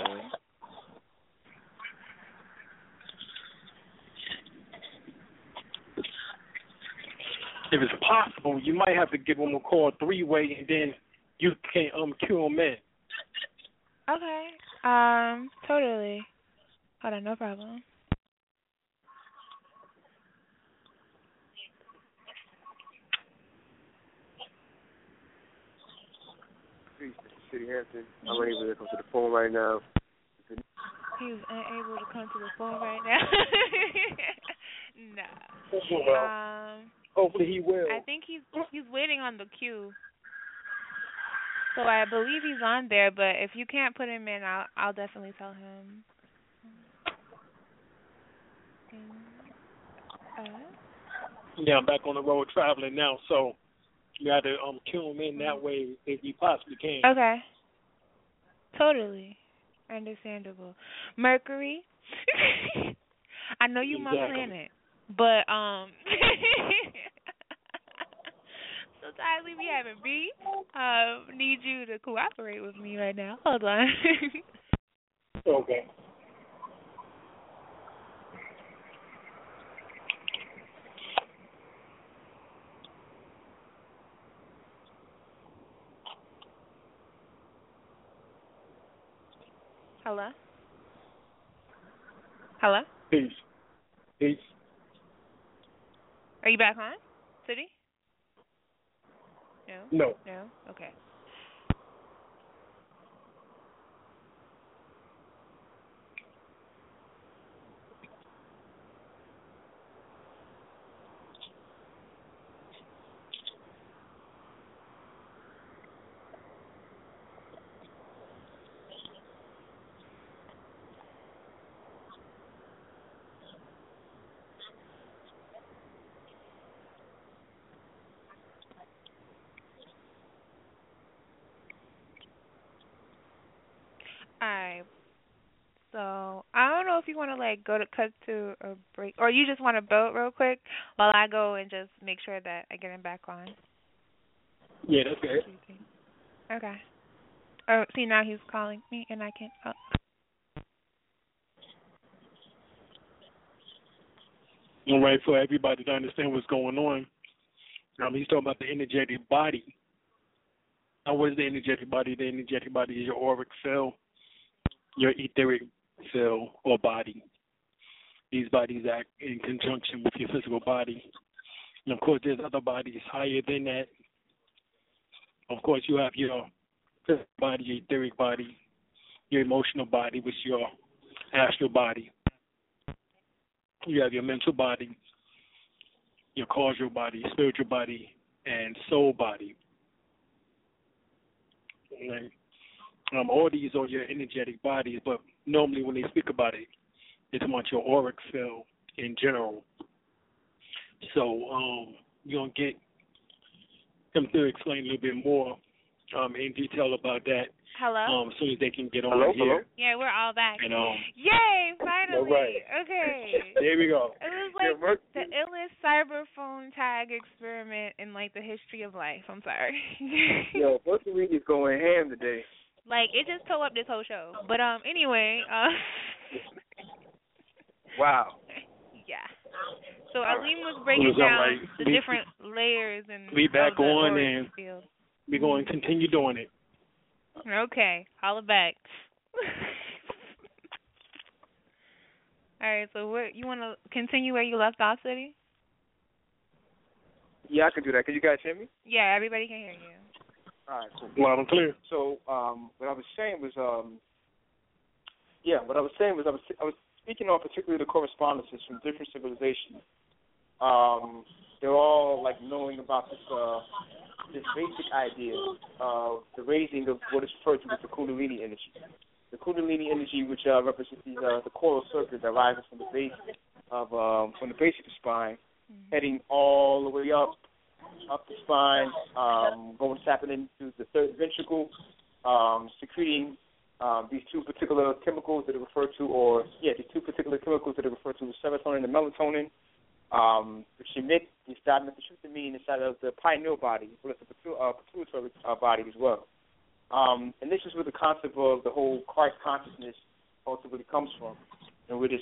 If it's possible, you might have to give him a call three way and then you can um cue them in. Okay. Um, totally. Hold on, no problem. Peace, Citi Hampton. I'm unable to come to the phone right now. He was unable to come to the phone right now. nah. Well, Um, hopefully he will. I think he's he's waiting on the queue. So I believe he's on there, but if you can't put him in, I'll I'll definitely tell him. Yeah, I'm back on the road traveling now, so you got to um cue him in that way if you possibly can. okay. Totally. Understandable. Mercury. I know you my planet, but um sometimes we be having beef. Um, need you to cooperate with me right now. Hold on. Okay. Hello? Hello? Peace. Peace. Are you back on? Citi? No? No. No? Okay. Alright. So I don't know if you want to like go to cut to a break, or you just want to vote real quick while I go and just make sure that I get him back on. Yeah, that's good. Okay. Oh, see now he's calling me and I can't. Oh. All right, for everybody to understand what's going on. Um, he's talking about the energetic body. Now, what is the energetic body? The energetic body is your auric cell, your etheric field or body. These bodies act in conjunction with your physical body. And of course, there's other bodies higher than that. Of course, you have your physical body, your etheric body, your emotional body, which is your astral body. You have your mental body, your causal body, spiritual body, and soul body. And, um, all these are your energetic bodies, but normally when they speak about it, it's about your auric field in general. So um, you're gonna get him to explain a little bit more um, in detail about that Hello. um, as soon as they can get on Hello, here. hello. yeah, we're all back. And um, Yay! Finally. right. Okay. there we go. It was like Merc- the illest cyber phone tag experiment in like the history of life. I'm sorry. Yo, Buster Reed is going ham today. Like it just tore up this whole show. But um anyway, uh Wow. yeah. So Alim was breaking was down right. the We- different layers and we back on and- field. We're going to continue doing it. Okay, holla back. All right, so what you want to continue where you left off, Citi? Yeah, I can do that. Can you guys hear me? Yeah, everybody can hear you. All right, cool. Loud and clear. So, um, what I was saying was, um, yeah, what I was saying was, I was I was speaking on particularly the correspondences from different civilizations. Um, they're all like knowing about this uh, this basic idea of the raising of what is referred to as the Kundalini energy. The Kundalini energy, which uh, represents the, uh, the coral circuit that rises from the base of um, from the base of the spine, heading all the way up up the spine, um, going tapping into the third ventricle, um, secreting um, these two particular chemicals that are referred to, or yeah, these two particular chemicals that are referred to as serotonin and melatonin, um, which emit the dimethyltryptamine inside of the pineal body, as well as the uh, pituitary uh, body as well. Um, and this is where the concept of the whole Christ consciousness ultimately comes from, and this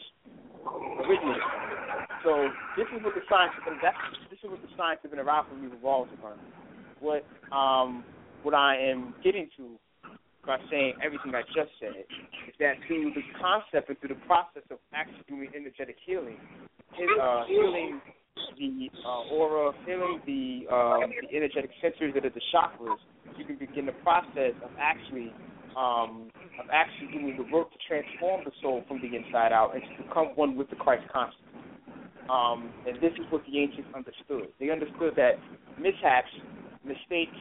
originates from. So this is what the science of that's, this is what the science of interoperability revolves around. What um, what I am getting to by saying everything I just said is that through the concept and through the process of actually doing energetic healing, uh, healing the uh, aura, healing the um, the energetic centers that are the chakras, you can begin the process of actually um, of actually doing the work to transform the soul from the inside out and to become one with the Christ consciousness. Um, and this is what the ancients understood. They understood that mishaps, mistakes,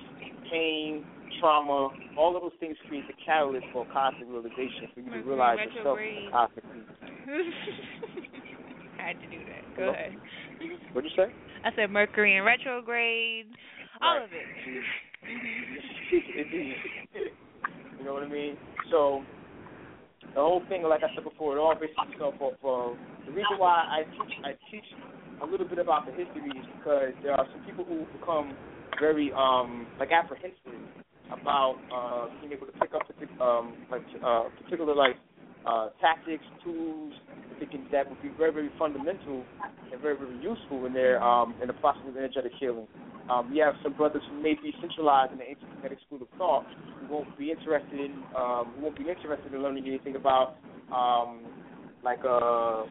pain, trauma, all of those things create the catalyst for cosmic realization for you to realize yourself Retrograde. cosmically. I had to do that. Go Hello? ahead. What'd you say? I said Mercury in retrograde, all Right. of it. you know what I mean? So the whole thing, like I said before, it all bases itself off of the reason why I teach I teach a little bit about the history is because there are some people who become very um like apprehensive about uh being able to pick up um like uh particular like uh tactics, tools, thinking that would be very, very fundamental and very, very useful in their um in the process of energetic healing. Um, we have some brothers who may be centralized in the ancient Kemetic school of thought who won't be interested in um, who won't be interested in learning anything about um, like uh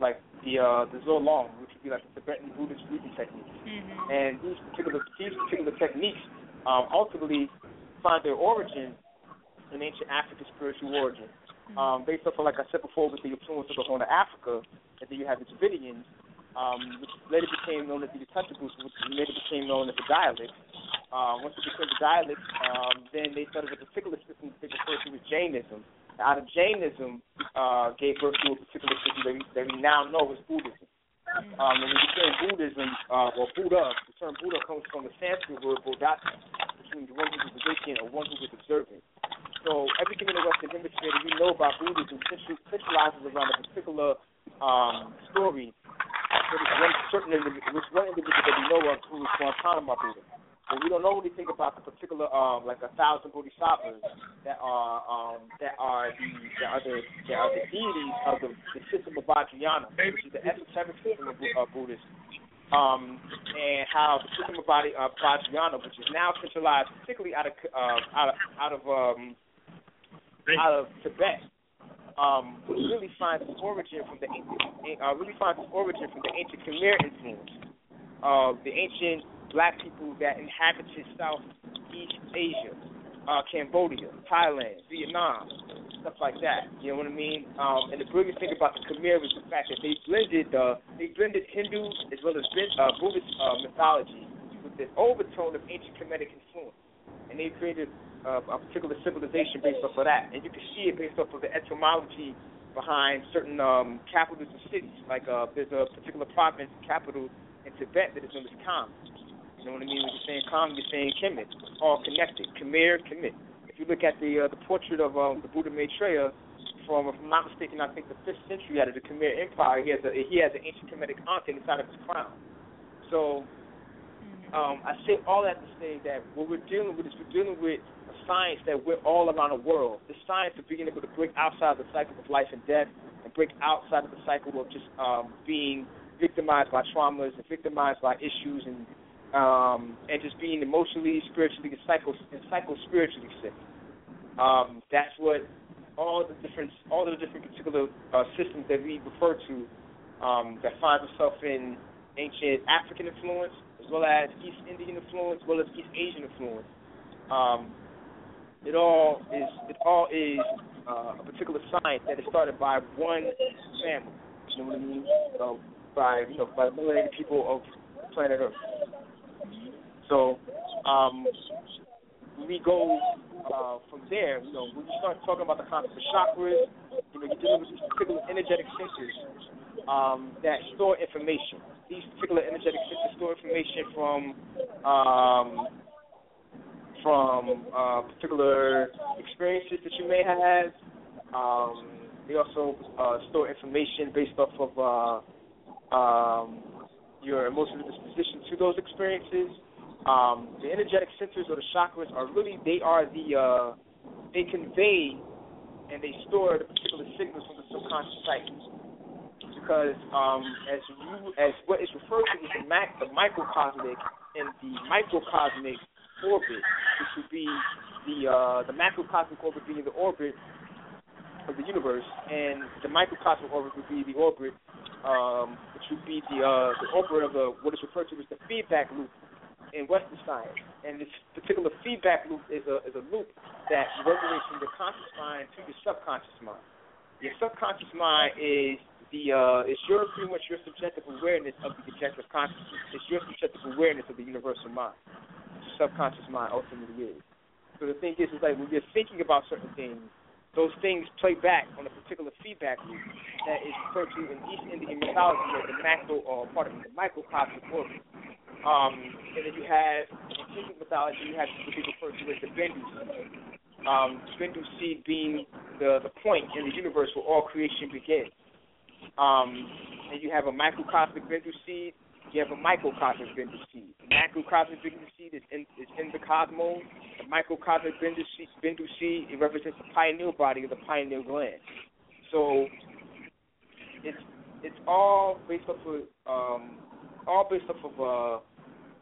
like the uh the Zolong, which would be like the Tibetan Buddhist breathing techniques. Mm-hmm. And these particular these particular techniques um, ultimately find their origin in ancient African spiritual origin. Um, based off of like I said before with the influence of the Horn of Africa, and then you have the Dravidians, um, which later became known as the Untouchables, which later became known as the Dalits. Uh, once it became the Dalits, um, then they started a particular system they refer to as Jainism. Out of Jainism, uh, gave birth to a particular system that we, that we now know as Buddhism. Um, and when we say Buddhism, uh, or Buddha, the term Buddha comes from the Sanskrit word Bodhata, which means one who is awakened or one who is observant. So everything in the Western Hemisphere that we know about Buddhism central- centralizes around a particular um, story for this one certain which one individual that we know of who is Gautama Buddha. But we don't know anything about the particular, um, like a thousand bodhisattvas that are um, that are the that are the that are the deities of the, the system of Vajrayana, which is the esoteric system of, of Buddhism. um, and how the system of body uh, Vajrayana, which is now centralized, particularly out of uh, out of out of um, out of Tibet, um, really finds its origin from the ancient, uh, really finds its origin from the ancient Khmer influence of the ancient black people that inhabited Southeast Asia, uh, Cambodia, Thailand, Vietnam, stuff like that. You know what I mean? Um, and the brilliant thing about the Khmer is the fact that they blended uh, they blended Hindu as well as uh, Buddhist uh, mythology with the overtone of ancient Kemetic influence, and they created uh, a particular civilization based off of that. And you can see it based off of the etymology behind certain um, capitals and cities. Like uh, there's a particular province capital in Tibet that is known as Kham. You know what I mean? When you're saying Kham, you're saying Kemet. It's all connected. Khmer, Kemet. If you look at the uh, the portrait of um, the Buddha Maitreya from, if I'm not mistaken, I think the fifth century out of the Khmer Empire, he has a he has an ancient Kemetic ankh inside of his crown. So um, I say all that to say that what we're dealing with is we're dealing with science that we're all around the world. The science of being able to break outside the cycle of life and death and break outside of the cycle of just um, being victimized by traumas and victimized by issues and um, and just being emotionally, spiritually, and psycho and psycho spiritually sick. Um, that's what all the different all the different particular uh, systems that we refer to um, that finds itself in ancient African influence, as well as East Indian influence, as well as East Asian influence. Um, it all is it all is uh, a particular science that is started by one family. You know what I mean? So by you know by melanated people of planet Earth. So um, we go uh, from there. You know, when you start talking about the concept of chakras, you know, you're dealing with these particular energetic centers um, that store information. These particular energetic centers store information from um, from uh, particular experiences that you may have. Um, they also uh, store information based off of uh, um, your emotional disposition to those experiences. Um, the energetic centers or the chakras are really they are the uh, they convey and they store the particular signals from the subconscious psyche. Because um, as you as what is referred to as the, mac, the microcosmic and the microcosmic orbit, which would be the uh, the macrocosmic orbit being the orbit of the universe, and the microcosmic orbit would be the orbit, um, which would be the uh, the orbit of the what is referred to as the feedback loop in Western science. And this particular feedback loop is a is a loop that resonates from your conscious mind to your subconscious mind. Your subconscious mind is the uh, it's your pretty much your subjective awareness of the objective consciousness. It's your subjective awareness of the universal mind. Subconscious mind ultimately is. So the thing is, is like when you're thinking about certain things, those things play back on a particular feedback loop that is referred to in East Indian mythology as the macro or part of the microcosmic orbit. Um, and then you have in Hindu mythology, you have what people refer to as the Bindu seed. Um, Bindu seed being the the point in the universe where all creation begins. Um, and you have a microcosmic Bindu seed. You have a microcosmic Bindu seed. The macrocosmic Bindu seed is in is in the cosmos. The microcosmic Bindu seed, seed it represents the pineal body of the pineal gland. So it's it's all based off of um, all based off of uh,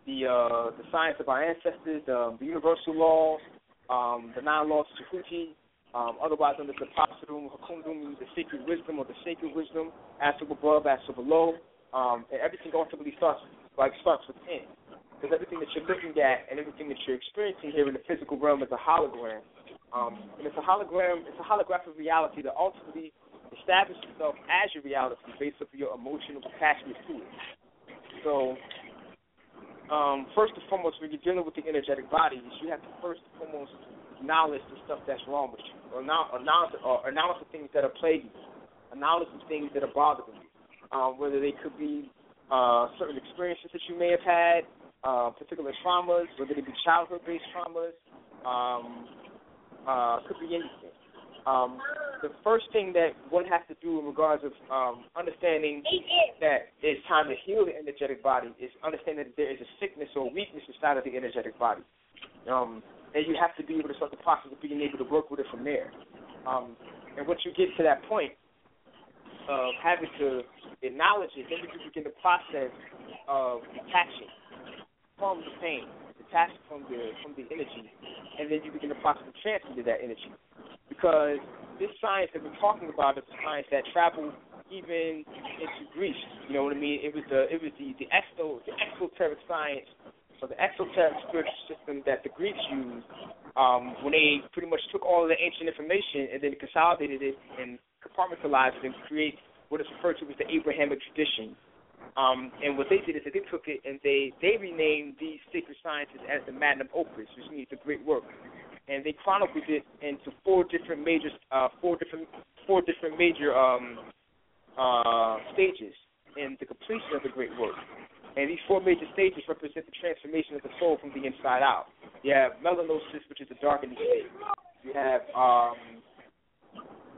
the uh, the science of our ancestors, um, the universal laws, um, the nine laws of Tahuti, um, otherwise as the Pasadum, Hakundum, the sacred wisdom or the sacred wisdom, as above, as of below, um, and everything ultimately starts like starts within. Because everything that you're looking at and everything that you're experiencing here in the physical realm is a hologram. Um, and it's a hologram, it's a holographic reality that ultimately establishes itself as your reality based off of your emotional attachment to it. So um, first and foremost, when you're dealing with the energetic bodies, you have to first and foremost acknowledge the stuff that's wrong with you, or or the things that are plaguing you, acknowledge the things that are bothering you, um, whether they could be uh, certain experiences that you may have had, uh, particular traumas, whether they be childhood-based traumas, um, uh, could be anything. Um, the first thing that one has to do in regards of um, understanding that it's time to heal the energetic body is understanding that there is a sickness or weakness inside of the energetic body. Um, and you have to be able to start the process of being able to work with it from there. Um, and once you get to that point, of having to acknowledge it, then you begin the process of detaching from the pain, detaching from the from the energy, and then you begin the process of transmuting that energy. Because this science that we're talking about is a science that traveled even into Greece. You know what I mean? It was the it was the the exo the exoteric science or the exoteric spiritual system that the Greeks used um, when they pretty much took all of the ancient information and then consolidated it and compartmentalized it and create what is referred to as the Abrahamic tradition. Um, and what they did is that they took it and they they renamed these sacred sciences as the magnum opus, which means the great work. And they chronicled it into four different major, uh, four different, four different major um, uh, stages in the completion of the great work. And these four major stages represent the transformation of the soul from the inside out. You have melanosis, which is the darkening state. You have um,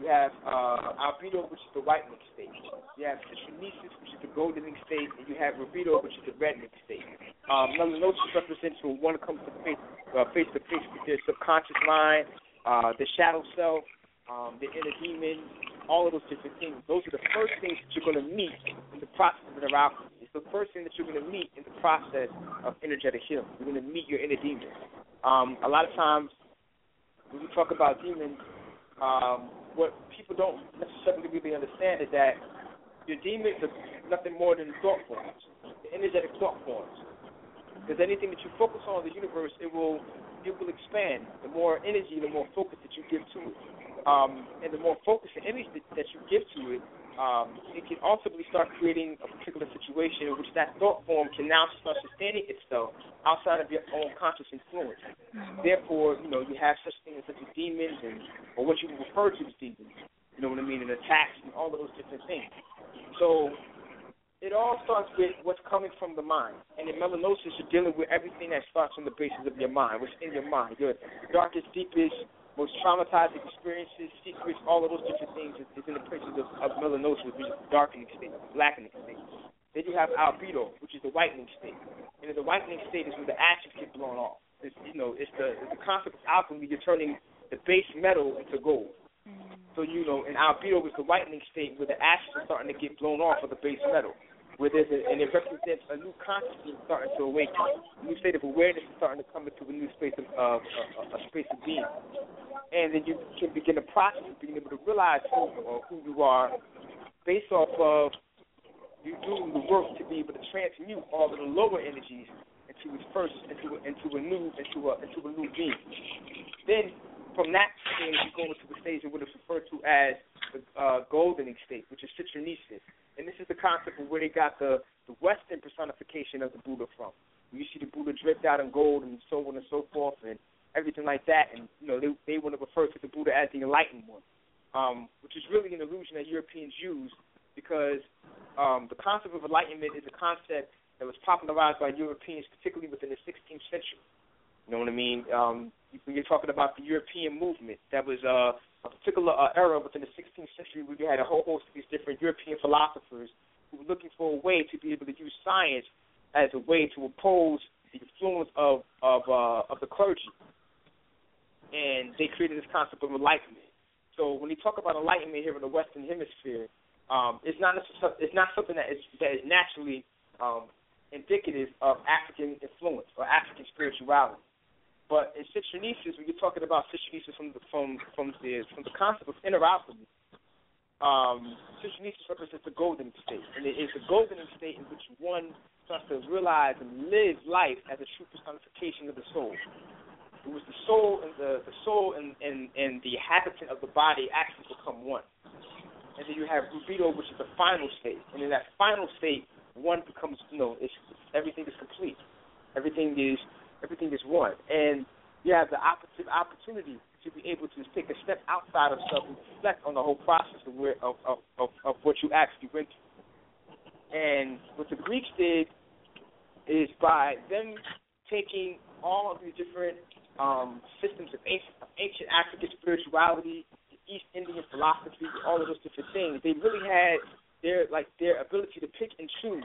you have uh, albedo, which is the whitening state. You have citronesis, which is the goldening state, and you have rubedo, which is the reddening state. Um, melanosis represents when one comes to face uh, face to face with their subconscious mind, uh, the shadow self, um, the inner demon, all of those different things. Those are the first things that you're going to meet in the process of inner alchemy. The first thing that you're going to meet in the process of energetic healing. You're going to meet your inner demons. Um, a lot of times, when we talk about demons, um, what people don't necessarily really understand is that your demons are nothing more than thought forms, energetic thought forms. Because anything that you focus on in the universe, it will it will expand. The more energy, the more focus that you give to it, um, and the more focus and energy that you give to it, um, it can ultimately start creating a particular situation in which that thought form can now start sustaining itself outside of your own conscious influence. Therefore, you know, you have such things such as demons and or what you refer to as demons. You know what I mean, and attacks and all of those different things. So it all starts with what's coming from the mind. And in melanosis, you're dealing with everything that starts from the basis of your mind, what's in your mind, your darkest, deepest, most traumatizing experiences, secrets, all of those different things is, is in the principles of, of melanosis, which is the darkening state, the blackening state. Then you have albedo, which is the whitening state. And in the whitening state is when the ashes get blown off. It's, you know, it's the, it's the concept of alchemy. You're turning the base metal into gold. Mm. So you know, in albedo is the whitening state where the ashes are starting to get blown off of the base metal where there's a, and it represents a new consciousness starting to awaken. A new state of awareness is starting to come into a new space of uh, a, a space of being. And then you can begin the process of being able to realize who or who you are based off of you doing the work to be able to transmute all of the lower energies into its first into a, into a new into a into a new being. Then from that stage you go into the stage of what is referred to as the uh, goldening state, which is citronesis. And this is the concept of where they got the, the Western personification of the Buddha from. You see the Buddha dripped out in gold and so on and so forth and everything like that. And, you know, they, they want to refer to the Buddha as the enlightened one, um, which is really an illusion that Europeans use because um, the concept of enlightenment is a concept that was popularized by Europeans, particularly within the 16th century. You know what I mean? Um, when you're talking about the European movement, that was uh, a particular uh, era within the 16th century where you had a whole host of these different European philosophers who were looking for a way to be able to use science as a way to oppose the influence of of uh, of the clergy, and they created this concept of enlightenment. So when you talk about enlightenment here in the Western Hemisphere, um, it's not it's not something that is that is naturally um, indicative of African influence or African spirituality. But in citronesis, when you're talking about citronesis from the from from the from the concept of alchemy, um, citronesis represents the golden state, and it is the golden state in which one starts to realize and live life as a true personification of the soul. It was the soul and the the soul and and and the habitant of the body actually become one. And then you have rubedo, which is the final state, and in that final state, one becomes you know, it's everything is complete. Everything is everything is one. And you have the opportunity to be able to take a step outside of self and reflect on the whole process of where of, of, of, of what you actually went through. And what the Greeks did is by them taking all of these different um, systems of ancient, of ancient African spirituality, East Indian philosophy, all of those different things, they really had their like their ability to pick and choose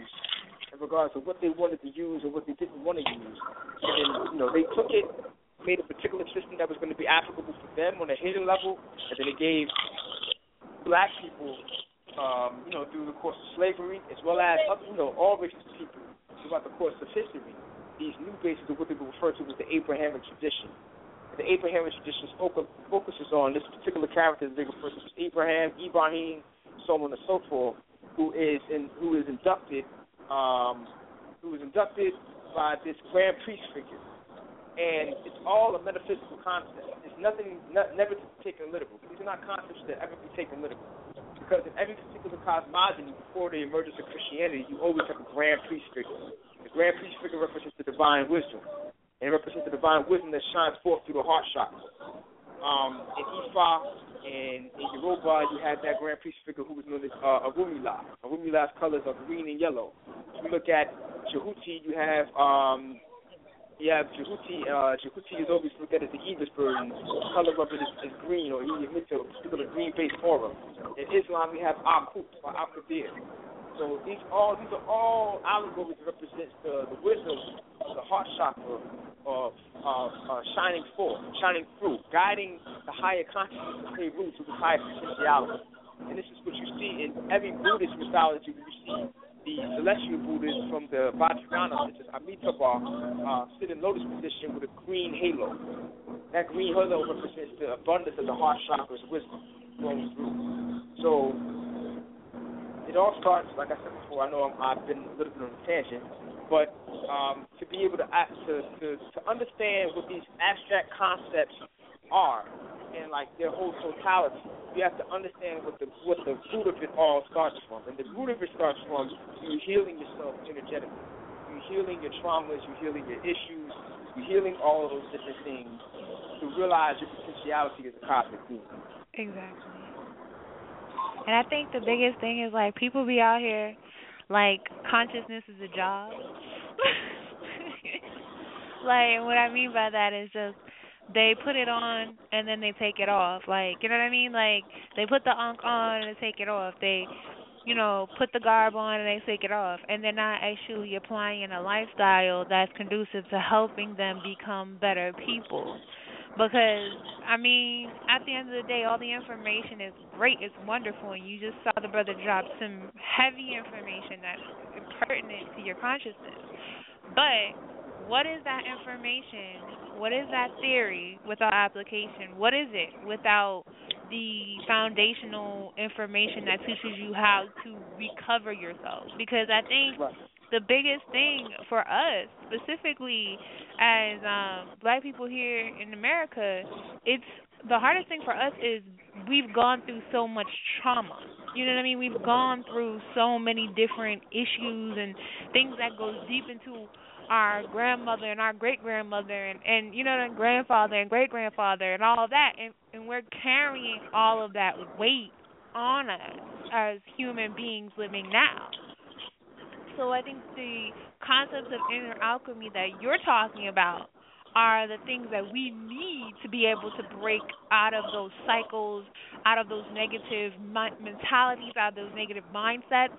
in regards to what they wanted to use or what they didn't want to use. And then, you know, they took it, made a particular system that was going to be applicable for them on a hidden level, and then it gave black people um, you know, through the course of slavery, as well as other, you know, all races of people throughout the course of history. These new bases are what they referred to as the Abrahamic tradition. The Abrahamic tradition focuses on this particular character that they refer to as Abraham, Ibrahim, so on and so forth, who is in, who is inducted, um, who is inducted by this grand priest figure and it's all a metaphysical concept. It's nothing, not, never taken literal. These are not concepts that ever be taken literal. Because in every particular cosmogony, before the emergence of Christianity, you always have a grand priest figure. The grand priest figure represents the divine wisdom, and it represents the divine wisdom that shines forth through the heart chakra. Um, in Ifa and in Yoruba, you have that grand priest figure who was known as uh, Orunmila. Orunmila's colors are green and yellow. If you look at Jehuti, you have um, yeah, Jehuti, uh, Jehuti is always looked at as the Ibis bird, and the color of it is, is green, or he emits a green-based aura. In Islam, we have Akut or Al So these all these are all allegories that represent the, the wisdom the heart chakra of uh, uh, shining forth, shining through, guiding the higher consciousness rooted to the higher potentiality. And this is what you see in every Buddhist mythology. You see the celestial Buddhas from the Vajrayana, such as Amitabha, uh, sit in lotus position with a green halo. That green halo represents the abundance of the heart chakra's wisdom flowing through. So it all starts, like I said before. I know i have been a little bit on a tangent, but um, to be able to, to to to understand what these abstract concepts are and like their whole totality. You have to understand what the what the root of it all starts from, and the root of it starts from you healing yourself energetically. You're healing your traumas, you're healing your issues, you're healing all of those different things to realize your potentiality as a cosmic being. Exactly. And I think the biggest thing is like people be out here like consciousness is a job. like what I mean by that is just they put it on and then they take it off. Like, you know what I mean? Like they put the ankh on and they take it off. They, you know, put the garb on and they take it off. And they're not actually applying a lifestyle that's conducive to helping them become better people. Because I mean, at the end of the day, all the information is great, it's wonderful, and you just saw the brother drop some heavy information that's pertinent to your consciousness. But what is that information? What is that theory without application? What is it without the foundational information that teaches you how to recover yourself? Because I think the biggest thing for us, specifically as um, black people here in America, it's the hardest thing for us is we've gone through so much trauma. You know what I mean? We've gone through so many different issues and things that goes deep into our grandmother and our great grandmother and and you know the grandfather and great grandfather and all of that and and we're carrying all of that weight on us as human beings living now so i think the concepts of inner alchemy that you're talking about are the things that we need to be able to break out of those cycles, out of those negative mentalities, out of those negative mindsets.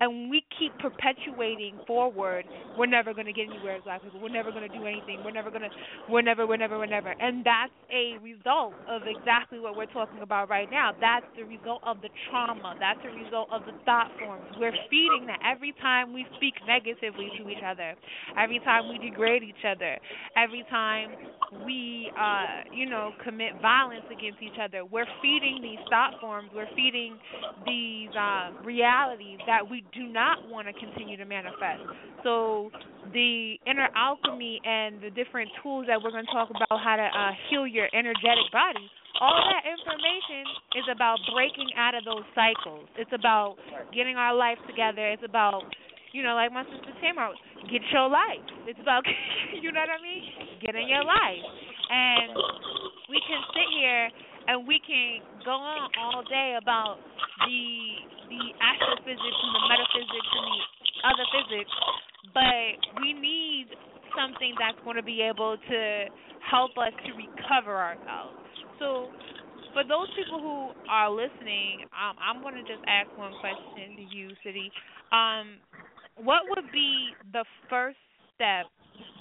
And we keep perpetuating forward, we're never going to get anywhere as black people. We're never going to do anything. We're never going to, we're never, we're never, we're never. And that's a result of exactly what we're talking about right now. That's the result of the trauma. That's the result of the thought forms. We're feeding that every time we speak negatively to each other, every time we degrade each other, every time time we, uh, you know, commit violence against each other, we're feeding these thought forms, we're feeding these uh, realities that we do not want to continue to manifest. So the inner alchemy and the different tools that we're going to talk about how to uh, heal your energetic body all that information is about breaking out of those cycles. It's about getting our life together. It's about you know, like my sister Tamar, get your life. It's about, you know what I mean? Get in your life. And we can sit here and we can go on all day about the the astrophysics and the metaphysics and the other physics, but we need something that's going to be able to help us to recover ourselves. So for those people who are listening, um, I'm going to just ask one question to you, Citi. Um, what would be the first step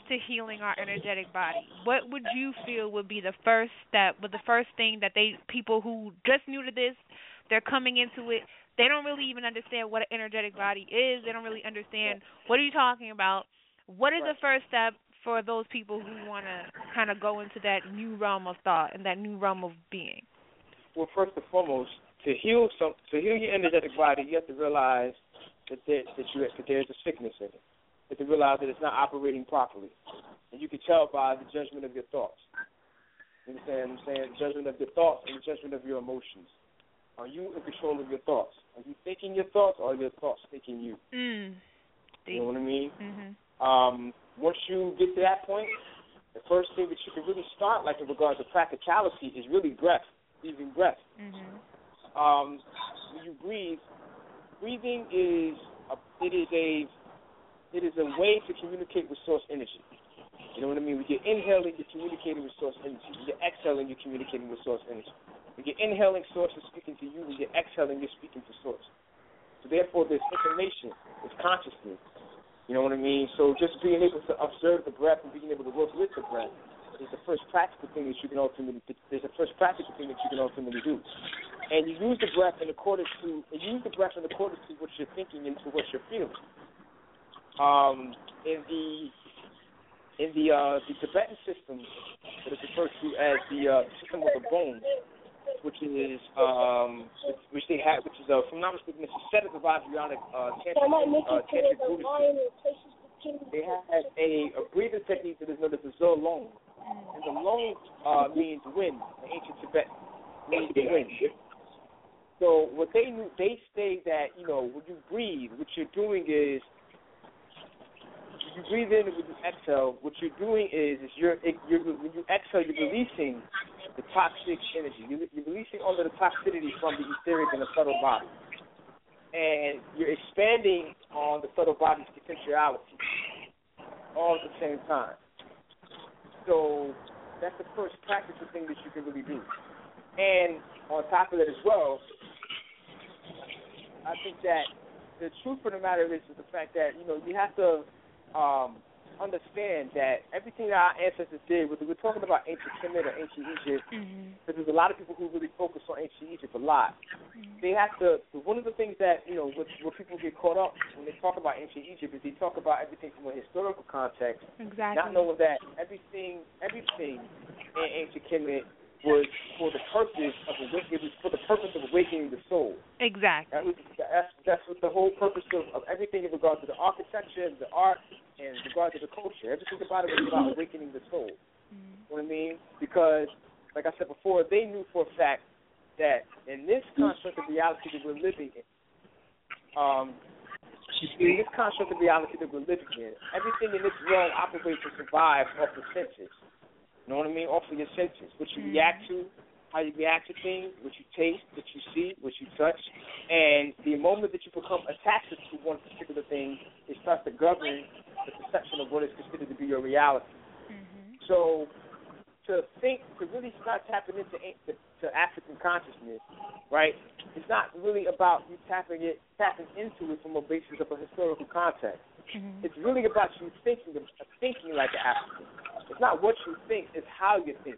to healing our energetic body? What would you feel would be the first step, but the first thing that they people who just new to this they're coming into it. They don't really even understand what an energetic body is. They don't really understand what are you talking about. What is the first step for those people who want to kind of go into that new realm of thought and that new realm of being? Well, first and foremost, to heal some, to heal your energetic body, you have to realize that there, that you that there's a sickness in it. You to realize that it's not operating properly, and you can tell by the judgment of your thoughts. You understand what I'm saying? The judgment of your thoughts and the judgment of your emotions. Are you in control of your thoughts? Are you thinking your thoughts, or are your thoughts thinking you? Mm. You know what I mean? Mhm. Um, once you get to that point, the first thing that you can really start, like in regards to practicality, is really breath, breathing breath. Mhm. Um, when you breathe, breathing is a, it is a it is a way to communicate with source energy. You know what I mean? When you're inhaling, you're communicating with source energy. When you're exhaling, you're communicating with source energy. When you're inhaling, source is speaking to you. When you're exhaling, you're speaking to source. So therefore, there's information, there's consciousness. You know what I mean? So just being able to observe the breath and being able to work with the breath is the first practical thing that you can ultimately. There's the first practical thing that you can ultimately do. And you use the breath in accordance to. You use the breath in accordance to what you're thinking and to what you're feeling. Um, in the in the uh, the Tibetan system that is referred to as the uh, system of the bones, which is um, which they have, which is uh, from not mistaken, it's a set of Vajrayanic uh, tantric, uh, tantric Buddhism. They have a, a breathing technique that is known as the Zolong, and the long uh, means wind. In ancient Tibet means wind. So what they they say that you know when you breathe, what you're doing is you breathe in and you exhale, what you're doing is, is you're, you're when you exhale, you're releasing the toxic energy. You're, you're releasing all of the toxicity from the etheric and the subtle body, and you're expanding on the subtle body's potentiality all at the same time. So that's the first practical thing that you can really do. And on top of that as well, I think that the truth of the matter is, is the fact that you know you have to um, understand that everything that our ancestors did, whether we're talking about ancient Kemet or ancient Egypt, Mhm. because there's a lot of people who really focus on ancient Egypt a lot. They have to. One of the things that you know, what, what people get caught up when they talk about ancient Egypt is they talk about everything from a historical context, Exactly. not knowing that everything, everything in ancient Kemet was for the purpose of awakening. It was for the purpose of awakening the soul. Exactly. That was that's that's what the whole purpose of, of everything in regard to the architecture, the art, and in regard to the culture. Everything about it was about awakening the soul. You know what I mean? Because, like I said before, they knew for a fact that in this construct of reality that we're living in, um, in this construct of reality that we're living in, everything in this world operates and survives off the senses. You know what I mean? Off of your senses. What you mm-hmm. react to, how you react to things, what you taste, what you see, what you touch. And the moment that you become attached to one particular thing, it starts to govern the perception of what is considered to be your reality. Mm-hmm. So to think, to really start tapping into to, to African consciousness, right? It's not really about you tapping it, tapping into it from a basis of a historical context. Mm-hmm. It's really about you thinking, thinking like an African. It's not what you think; it's how you think.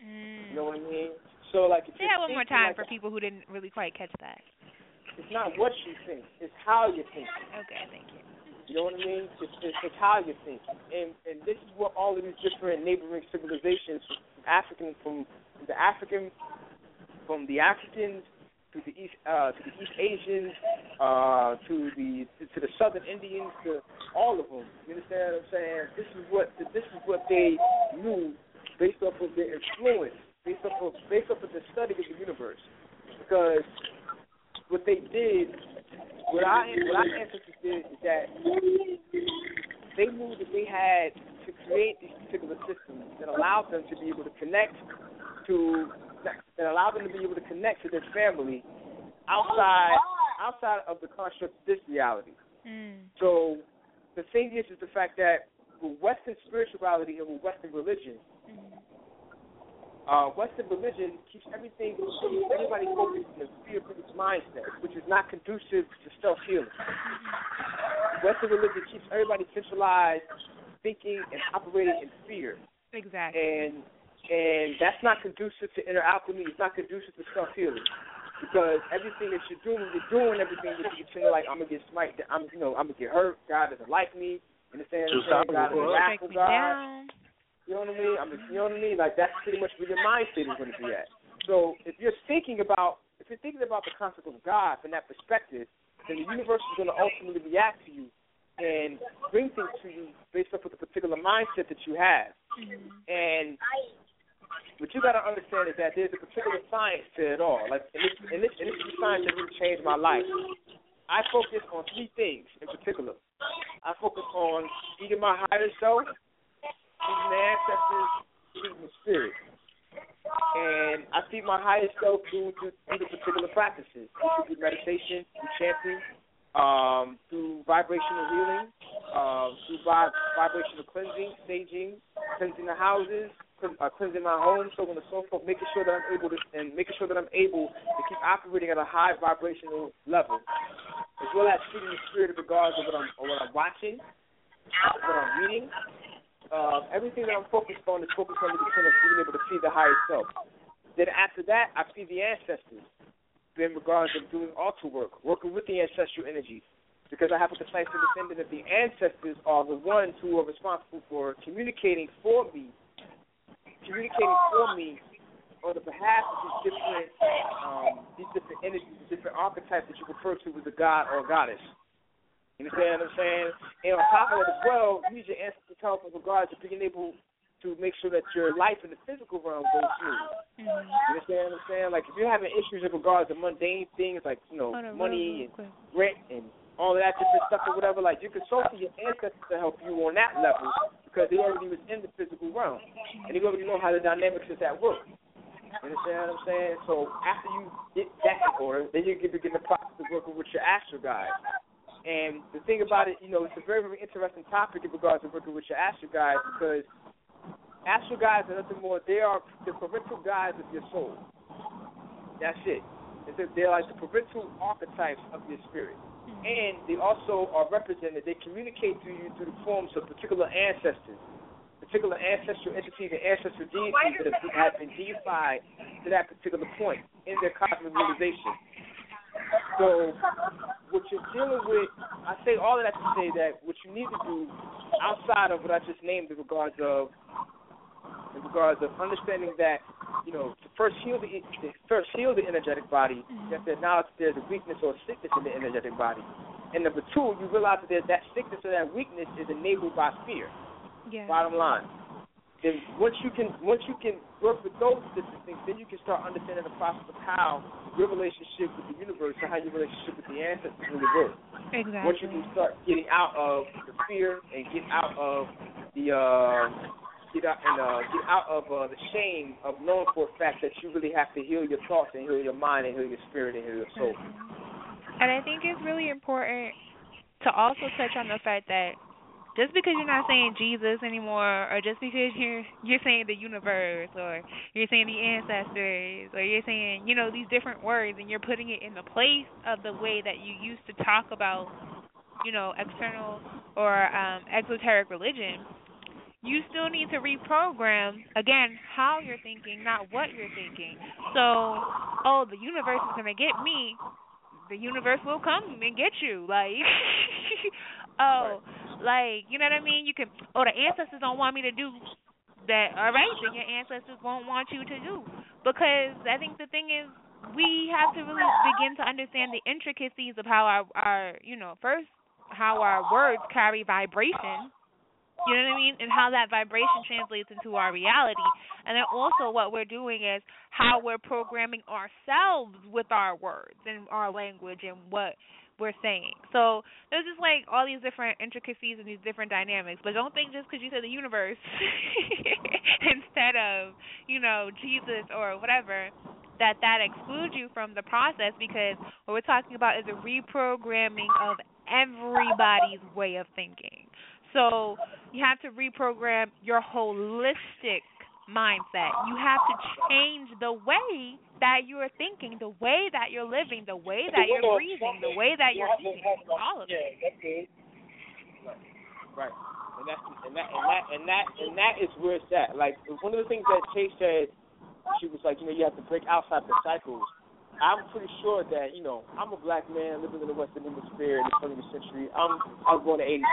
You know what I mean? So, like, if Say that one more time like for people who didn't really quite catch that. It's not what you think; it's how you think. Okay, thank you. You know what I mean? It's, it's, it's how you think, and and this is what all of these different neighboring civilizations, from African from the African, from the Africans to the East uh, to the East Asians, uh, to the to the Southern Indians, to all of them. You understand what I'm saying? This is what this is what they knew based off of their influence, based off of based off of the study of the universe, because what they did, what our what our ancestors did is that they knew that they had to create these particular systems that allowed them to be able to connect to that allow them to be able to connect to their family oh, outside outside of the construct of this reality. Mm. So the thing is is the fact that with Western spirituality and with Western religion, mm. uh, Western religion keeps everything keeps everybody focused in a fear-based mindset, which is not conducive to self-healing. Mm-hmm. Western religion keeps everybody centralized, thinking and operating in fear, Exactly. and and that's not conducive to inner alchemy. It's not conducive to self-healing. because everything that you're doing, you're doing everything that you're feeling like I'm gonna get smite. I'm you know I'm gonna get hurt. God doesn't like me. You Understand? Just God stop is a it. wrathful me God. down. You know what I mean? I mean, you know what I mean? Like that's pretty much where your mindset is going to be at. So if you're thinking about if you're thinking about the concept of God from that perspective, then the universe is going to ultimately react to you and bring things to you based off of the particular mindset that you have. Mm-hmm. And what you got to understand is that there's a particular science to it all. Like and this, and this, and this is science that really changed my life. I focus on three things in particular. I focus on feeding my higher self, feeding the ancestors, feeding the spirit. And I feed my higher self through, through, the particular practices, through meditation, through chanting, um, through vibrational healing, um, through vi- vibrational cleansing, staging, cleansing the houses, uh, cleansing my home, so on and so forth, making sure that I'm able to, and making sure that I'm able to keep operating at a high vibrational level, as well as feeding the spirit in regards of what I'm, of what I'm watching, what I'm reading. Uh, everything that I'm focused on is focused on the extent of being able to feed the higher self. Then after that, I feed the ancestors in regards of doing altar work, working with the ancestral energies. Because I have a precise understanding that the ancestors are the ones who are responsible for communicating for me, communicating for me on the behalf of these different um, these different energies, these different archetypes that you refer to as a god or a goddess. You understand what I'm saying? And on top of it as well, use your ancestors' help in regards to being able to make sure that your life in the physical realm goes smooth. You understand what I'm saying? Like if you're having issues in regards to mundane things like, you know, on, money real and rent and all of that different stuff or whatever, like you can consult your ancestors to help you on that level because they already was in the physical realm. And they already know how the dynamics is at work. You understand what I'm saying? So after you get that in order, then you get begin the process of working with your astral guides. And the thing about it, you know, it's a very, very interesting topic in regards to working with your astral guides because astral guides are nothing more. They are the parental guides of your soul. That's it. It's they're like the parental archetypes of your spirit. And they also are represented, they communicate to you through the forms of particular ancestors, particular ancestral entities and ancestral deities that have been deified to that particular point in their cosmic realization. So, what you're dealing with, I say all of that to say that what you need to do outside of what I just named in regards of in regards of understanding that, you know, to first heal the to first heal the energetic body, you have to acknowledge that there's a weakness or a sickness in the energetic body. And number two, you realize that there's that sickness or that weakness is enabled by fear. Yeah. Bottom line. Then once you can once you can work with those different things, then you can start understanding the process of how your relationship with the universe and how your relationship with the ancestors really works. Exactly. Once you can start getting out of the fear and get out of the uh, get out and uh, get out of uh, the shame of knowing for a fact that you really have to heal your thoughts and heal your mind and heal your spirit and heal your soul. And I think it's really important to also touch on the fact that just because you're not saying Jesus anymore, or just because you're you're saying the universe, or you're saying the ancestors, or you're saying you know these different words, and you're putting it in the place of the way that you used to talk about, you know, external or um, exoteric religion, you still need to reprogram again how you're thinking, not what you're thinking. So, oh, the universe is gonna get me. The universe will come and get you. Like, oh, like you know what I mean? You can. Oh, the ancestors don't want me to do that. All right, then your ancestors won't want you to do because I think the thing is we have to really begin to understand the intricacies of how our our you know first how our words carry vibration you know what I mean? And how that vibration translates into our reality. And then also what we're doing is how we're programming ourselves with our words and our language and what we're saying. So there's just like all these different intricacies and these different dynamics. But don't think just because you said the universe instead of, you know, Jesus or whatever, that that excludes you from the process because what we're talking about is a reprogramming of everybody's way of thinking. So you have to reprogram your holistic mindset. You have to change the way that you're thinking, the way that you're living, the way that you're breathing, the way that you're eating, all of it. Right. And that's and that and that and that and that is where it's at. Like one of the things that Chase said, she was like, you know, you have to break outside the cycles I'm pretty sure that you know I'm a black man living in the Western Hemisphere in the 20th century. I'm I was born in '86.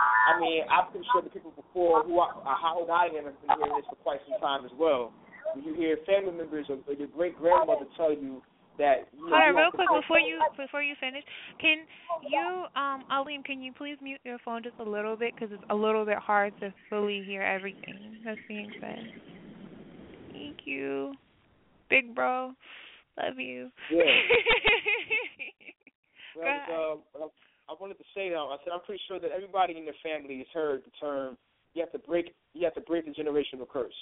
I mean, I'm pretty sure the people before who are, uh, how old I am have been hearing this for quite some time as well. When you hear family members or, or your great grandmother tell you that you know, Hold on, you real quick before you before you finish, can you, um, Alim, can you please mute your phone just a little bit because it's a little bit hard to fully hear everything that's being said. Thank you, big bro. Love you. Yeah. Well, uh, I- wanted to say though, I said I'm pretty sure that everybody in their family has heard the term you have to break you have to break the generational curse.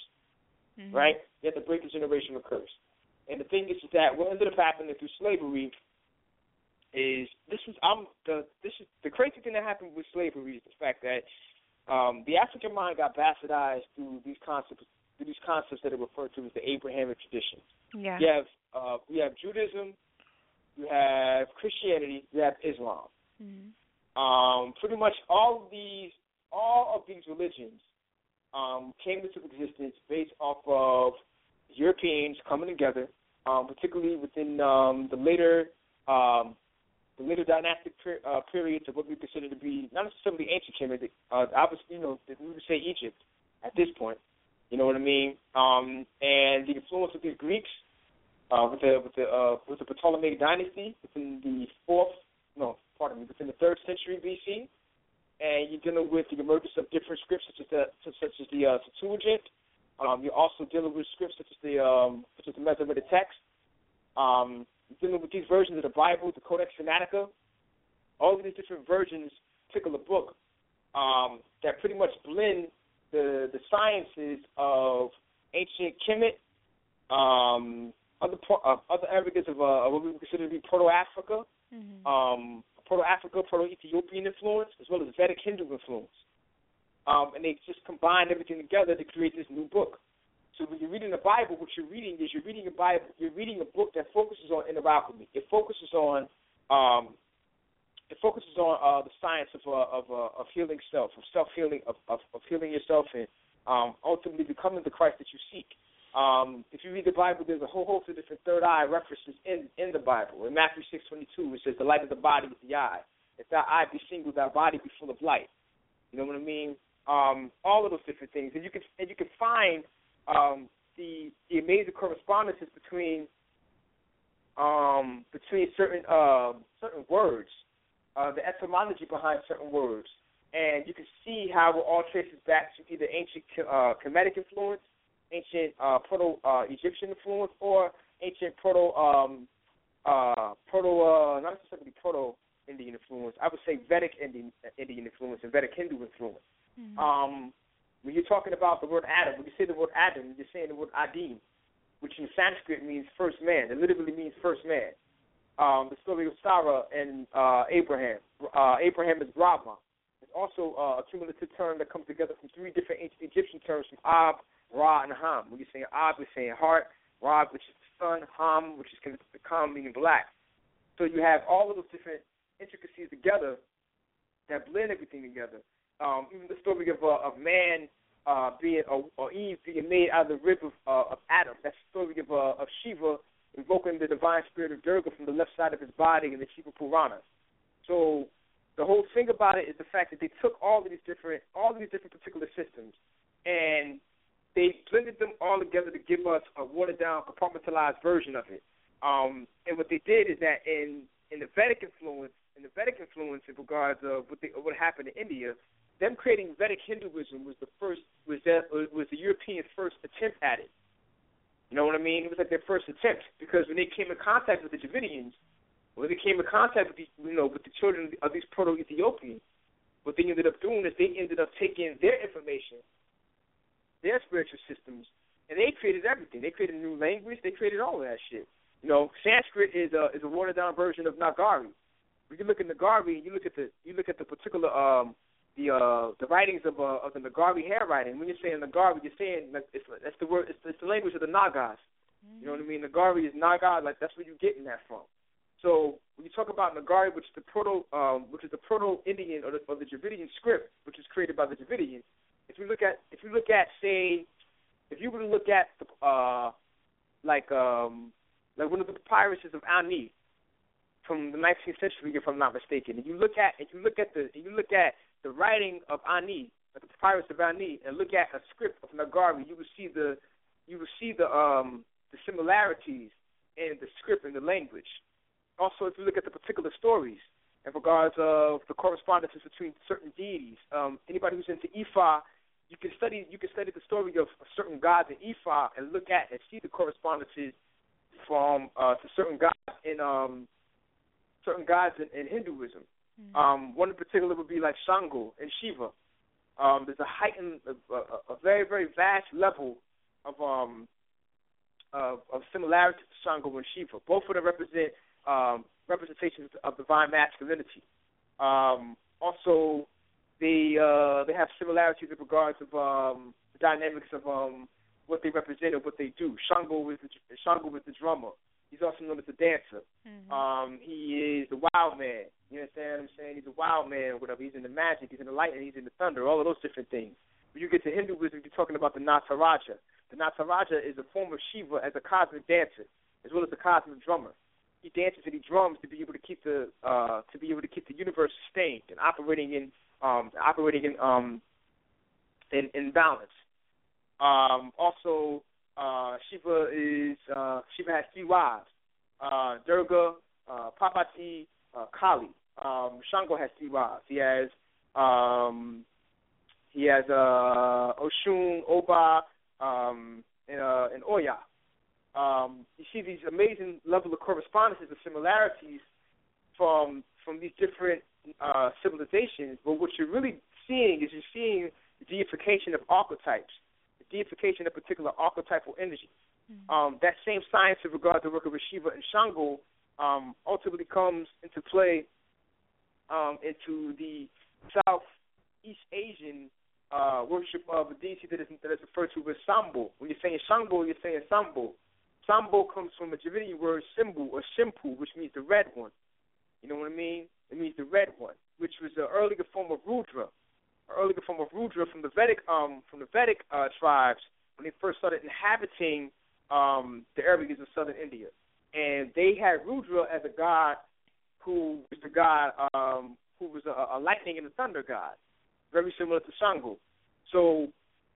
Mhm. right? You have to break the generational curse. And the thing is that what ended up happening through slavery is this is I'm the this is the crazy thing that happened with slavery is the fact that um, the African mind got bastardized through these concepts through these concepts that are referred to as the Abrahamic tradition. Yeah. You have uh, you have Judaism, you have Christianity, you have Islam. Mhm. Um, pretty much all of these all of these religions um, came into existence based off of Europeans coming together, um, particularly within um, the later um, the later dynastic per, uh, periods of what we consider to be not necessarily ancient Kemet, uh, obviously, you know, we would say Egypt at this point. You know what I mean? Um, and the influence of the Greeks uh, with the with the uh, with the Ptolemaic dynasty within the fourth no pardon me within the third century BC, and you're dealing with the emergence of different scripts such as the such as the uh, Septuagint. Um, you're also dealing with scripts such as the um, such as the Masoretic text. Um, you're dealing with these versions of the Bible, the Codex Sinaitica. All of these different versions, particular book, um, that pretty much blend the the sciences of ancient Kemet, um, other uh, other areas of uh, what we would consider to be Proto Africa, Mhm. um, Proto Africa, Proto Ethiopian influence, as well as Vedic Hindu influence. Um, and they just combine everything together to create this new book. So when you're reading the Bible, what you're reading is you're reading a Bible, you're reading a book that focuses on inner alchemy. It focuses on um, it focuses on uh, the science of uh, of uh, of healing self, of self healing, of, of of healing yourself, and um, ultimately becoming the Christ that you seek. Um, if you read the Bible, there's a whole host of different third eye references in in the Bible. In Matthew six twenty two, it says, "The light of the body is the eye. If thy eye be single, thy body be full of light." You know what I mean? Um, all of those different things, and you can and you can find um, the the amazing correspondences between um, between certain uh, certain words, uh, the etymology behind certain words, and you can see how it all traces back to either ancient uh, Kemetic influence, ancient uh, Proto uh, Egyptian influence, or ancient Proto um, uh, Proto uh, not necessarily Proto Indian influence. I would say Vedic Indian Indian influence and Vedic Hindu influence. Um, when you're talking about the word Adam, when you say the word Adam, you're saying the word Adim, which in Sanskrit means first man. It literally means first man. Um, the story of Sarah and uh, Abraham. Uh, Abraham is Brahma. It's also uh, a cumulative term that comes together from three different ancient Egyptian terms from Ab, Ra, and Ham. When you're saying Ab, you're saying heart, Ra, which is the sun, Ham, which is connected to Kam, meaning black. So you have all of those different intricacies together that blend everything together. Um, even the story of uh, of man uh, being or, or Eve being made out of the rib of, uh, of Adam. That's the story of uh, of Shiva invoking the divine spirit of Durga from the left side of his body in the Shiva Puranas. So the whole thing about it is the fact that they took all of these different all of these different particular systems and they blended them all together to give us a watered down, compartmentalized version of it. Um, and what they did is that in in the Vedic influence, in the Vedic influence in regards of what they, what happened in India, them creating Vedic Hinduism was the first was that was the Europeans' first attempt at it. You know what I mean? It was like their first attempt because when they came in contact with the Dravidians, when they came in contact with the you know with the children of these Proto-Ethiopians, what they ended up doing is they ended up taking their information, their spiritual systems, and they created everything. They created a new language. They created all of that shit. You know, Sanskrit is a is a watered down version of Nagari. When you look at Nagari, you look at the you look at the particular um the uh the writings of uh, of the Nagari handwriting. When you're saying Nagari, you're saying it's that's the word it's, it's the language of the Nagas. You know what I mean? Nagari is Naga, like that's where you're getting that from. So when you talk about Nagari, which is the proto um which is the proto Indian or the, or the Dravidian script, which is created by the Dravidians, if you look at if you look at say if you were to look at the uh like um like one of the papyruses of Ani from the 19th century, if I'm not mistaken. And you look at and you look at the and you look at the writing of Ani, the papyrus of Ani, and look at a script of Nagari, you will see the you will see the um the similarities in the script and the language. Also, if you look at the particular stories in regards of the correspondences between certain deities, um, anybody who's into Ifa, you can study you can study the story of certain gods in Ifa and look at and see the correspondences from uh, to certain gods in um certain gods in, in Hinduism. Mm-hmm. Um, one in particular would be like Shango and Shiva. Um, there's a heightened, a, a, a very very vast level of um of, of similarity to Shango and Shiva. Both of them represent um, representations of divine masculinity. Um, also, they uh, they have similarities in regards of um, the dynamics of um, what they represent and what they do. Shango is the Shango is the drummer. He's also known as a dancer. Mm-hmm. Um, he is the wild man. You understand what I'm saying? He's a wild man, whatever. He's in the magic, he's in the lightning, he's in the thunder, all of those different things. When you get to Hinduism, you're talking about the Nataraja. The Nataraja is a form of Shiva as a cosmic dancer, as well as a cosmic drummer. He dances and he drums to be able to keep the uh, to be able to keep the universe sustained and operating in um, operating in um, in, in balance. Um, also, uh, Shiva is uh, Shiva has three wives: uh, Durga, uh, Parvati, uh, Kali. Um, Shango has three wives. He has um, he has uh, Oshun, Oba, um, and, uh, and Oya. Um, you see these amazing level of correspondences and similarities from from these different uh, civilizations. But what you're really seeing is you're seeing the deification of archetypes, deification of particular archetypal energy. Mm-hmm. Um, that same science in regard to the work of Shiva and Shango um, ultimately comes into play um, into the Southeast Asian uh, worship of a deity that is, that is referred to as Sambo. When you're saying Shango, you're saying Sambo. Sambo comes from a Dravidian word symbol or shimpu, which means the red one. You know what I mean? It means the red one, which was an earlier form of Rudra, earlier form of Rudra from the Vedic um from the Vedic uh, tribes when they first started inhabiting um the areas of southern India, and they had Rudra as a god who was the god um who was a, a lightning and a thunder god very similar to Shango. So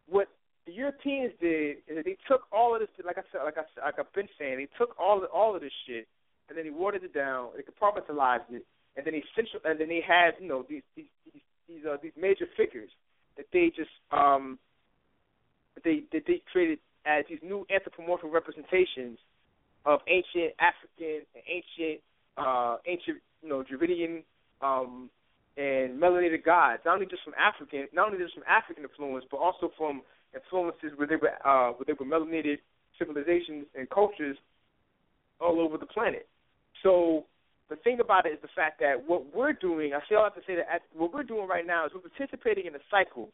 what the Europeans did is they took all of this, like I said, like I like I've been saying, they took all of, all of this shit and then they watered it down, they compartmentalized it, and then they central, and then they had you know these these these these, uh, these major figures that they just um they that they created as these new anthropomorphic representations of ancient African and ancient uh ancient you know Dravidian um and melanated gods, not only just from African, not only just from African influence, but also from influences where they were uh, where they were melanated civilizations and cultures all over the planet. So the thing about it is the fact that what we're doing, I still have to say that at, what we're doing right now is we're participating in a cycle,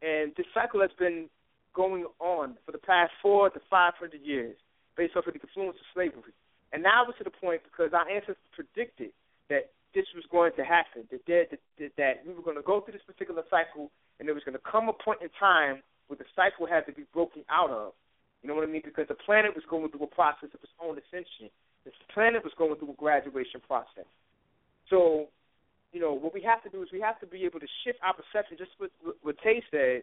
and this cycle has been going on for the past four to five hundred years, based off of the influence of slavery. And now we're to the point because our ancestors predicted that this was going to happen, that, that, that, that we were going to go through this particular cycle, and there was going to come a point in time where the cycle had to be broken out of. You know what I mean? Because the planet was going through a process of its own ascension. This planet was going through a graduation process. So, you know, what we have to do is we have to be able to shift our perception, just what, what Tay said,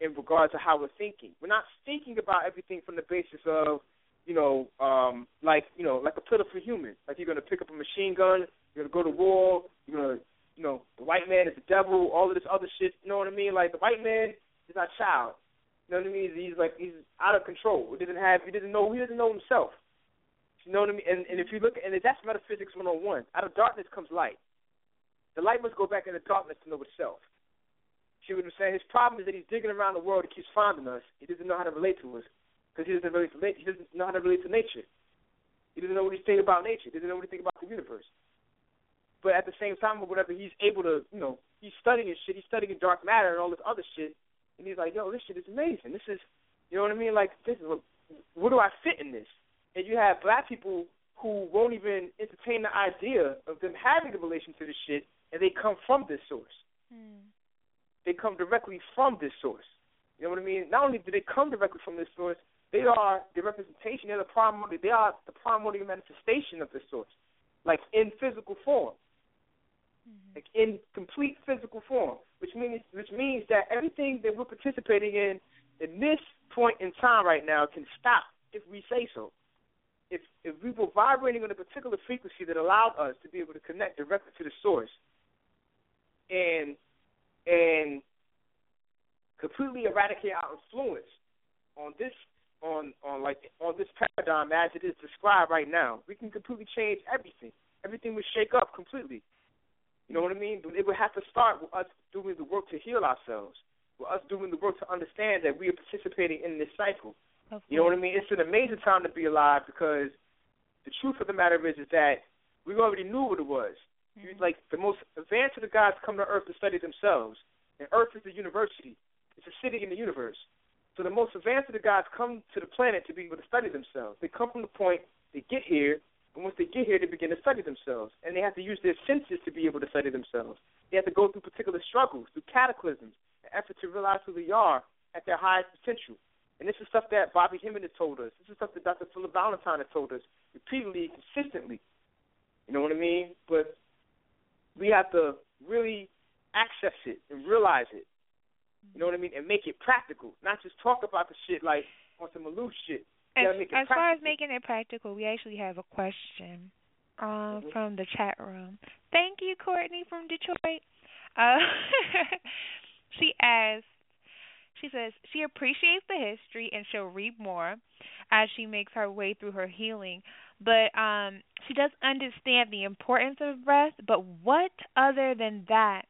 in regard to how we're thinking. We're not thinking about everything from the basis of, you know, um, like, you know, like a pitiful human. Like you're to pick up a machine gun you're gonna go to war. You're gonna, you know, the white man is the devil. All of this other shit. You know what I mean? Like the white man is our child. You know what I mean? He's like he's out of control. He doesn't have. He doesn't know. He doesn't know himself. You know what I mean? And and if you look, and that's metaphysics 101. Out of darkness comes light. The light must go back into darkness to know itself. See what I'm saying? His problem is that he's digging around the world. He keeps finding us. He doesn't know how to relate to us because he doesn't relate to He doesn't know how to relate to nature. He doesn't know what thinking about nature. He doesn't know what he's thinking about the universe. But at the same time, or whatever, he's able to, you know, he's studying shit. He's studying dark matter and all this other shit. And he's like, yo, this shit is amazing. This is, you know what I mean? Like, this is, where do I fit in this? And you have black people who won't even entertain the idea of them having a relation to this shit, and they come from this source. Mm. They come directly from this source. You know what I mean? Not only do they come directly from this source, they are the representation. They're the primordial. They are the primordial manifestation of this source, like in physical form, mm-hmm. like in complete physical form. Which means, which means that everything that we're participating in in this point in time right now can stop if we say so. If if we were vibrating on a particular frequency that allowed us to be able to connect directly to the source, and and completely eradicate our influence on this on on like on this paradigm as it is described right now. We can completely change everything. Everything would shake up completely. You know what I mean? It would have to start with us doing the work to heal ourselves. With us doing the work to understand that we are participating in this cycle. You know what I mean? It's an amazing time to be alive because the truth of the matter is is that we already knew what it was. Mm-hmm. Like the most advanced of the gods come to Earth to study themselves, and Earth is the university. It's a city in the universe. So the most advanced of the gods come to the planet to be able to study themselves. They come from the point they get here, and once they get here, they begin to study themselves, and they have to use their senses to be able to study themselves. They have to go through particular struggles, through cataclysms, an effort to realize who they are at their highest potential. And this is stuff that Bobby Hemmitt has told us. This is stuff that Dr. Philip Valentine has told us repeatedly, consistently. You know what I mean? But we have to really access it and realize it you know what I mean? And make it practical, not just talk about the shit like on some loose shit. As, as far as making it practical, we actually have a question uh, mm-hmm. from the chat room. Thank you, Courtney from Detroit. Uh, she asks, she says she appreciates the history and she'll read more as she makes her way through her healing. But um, she does understand the importance of breath. But what other than that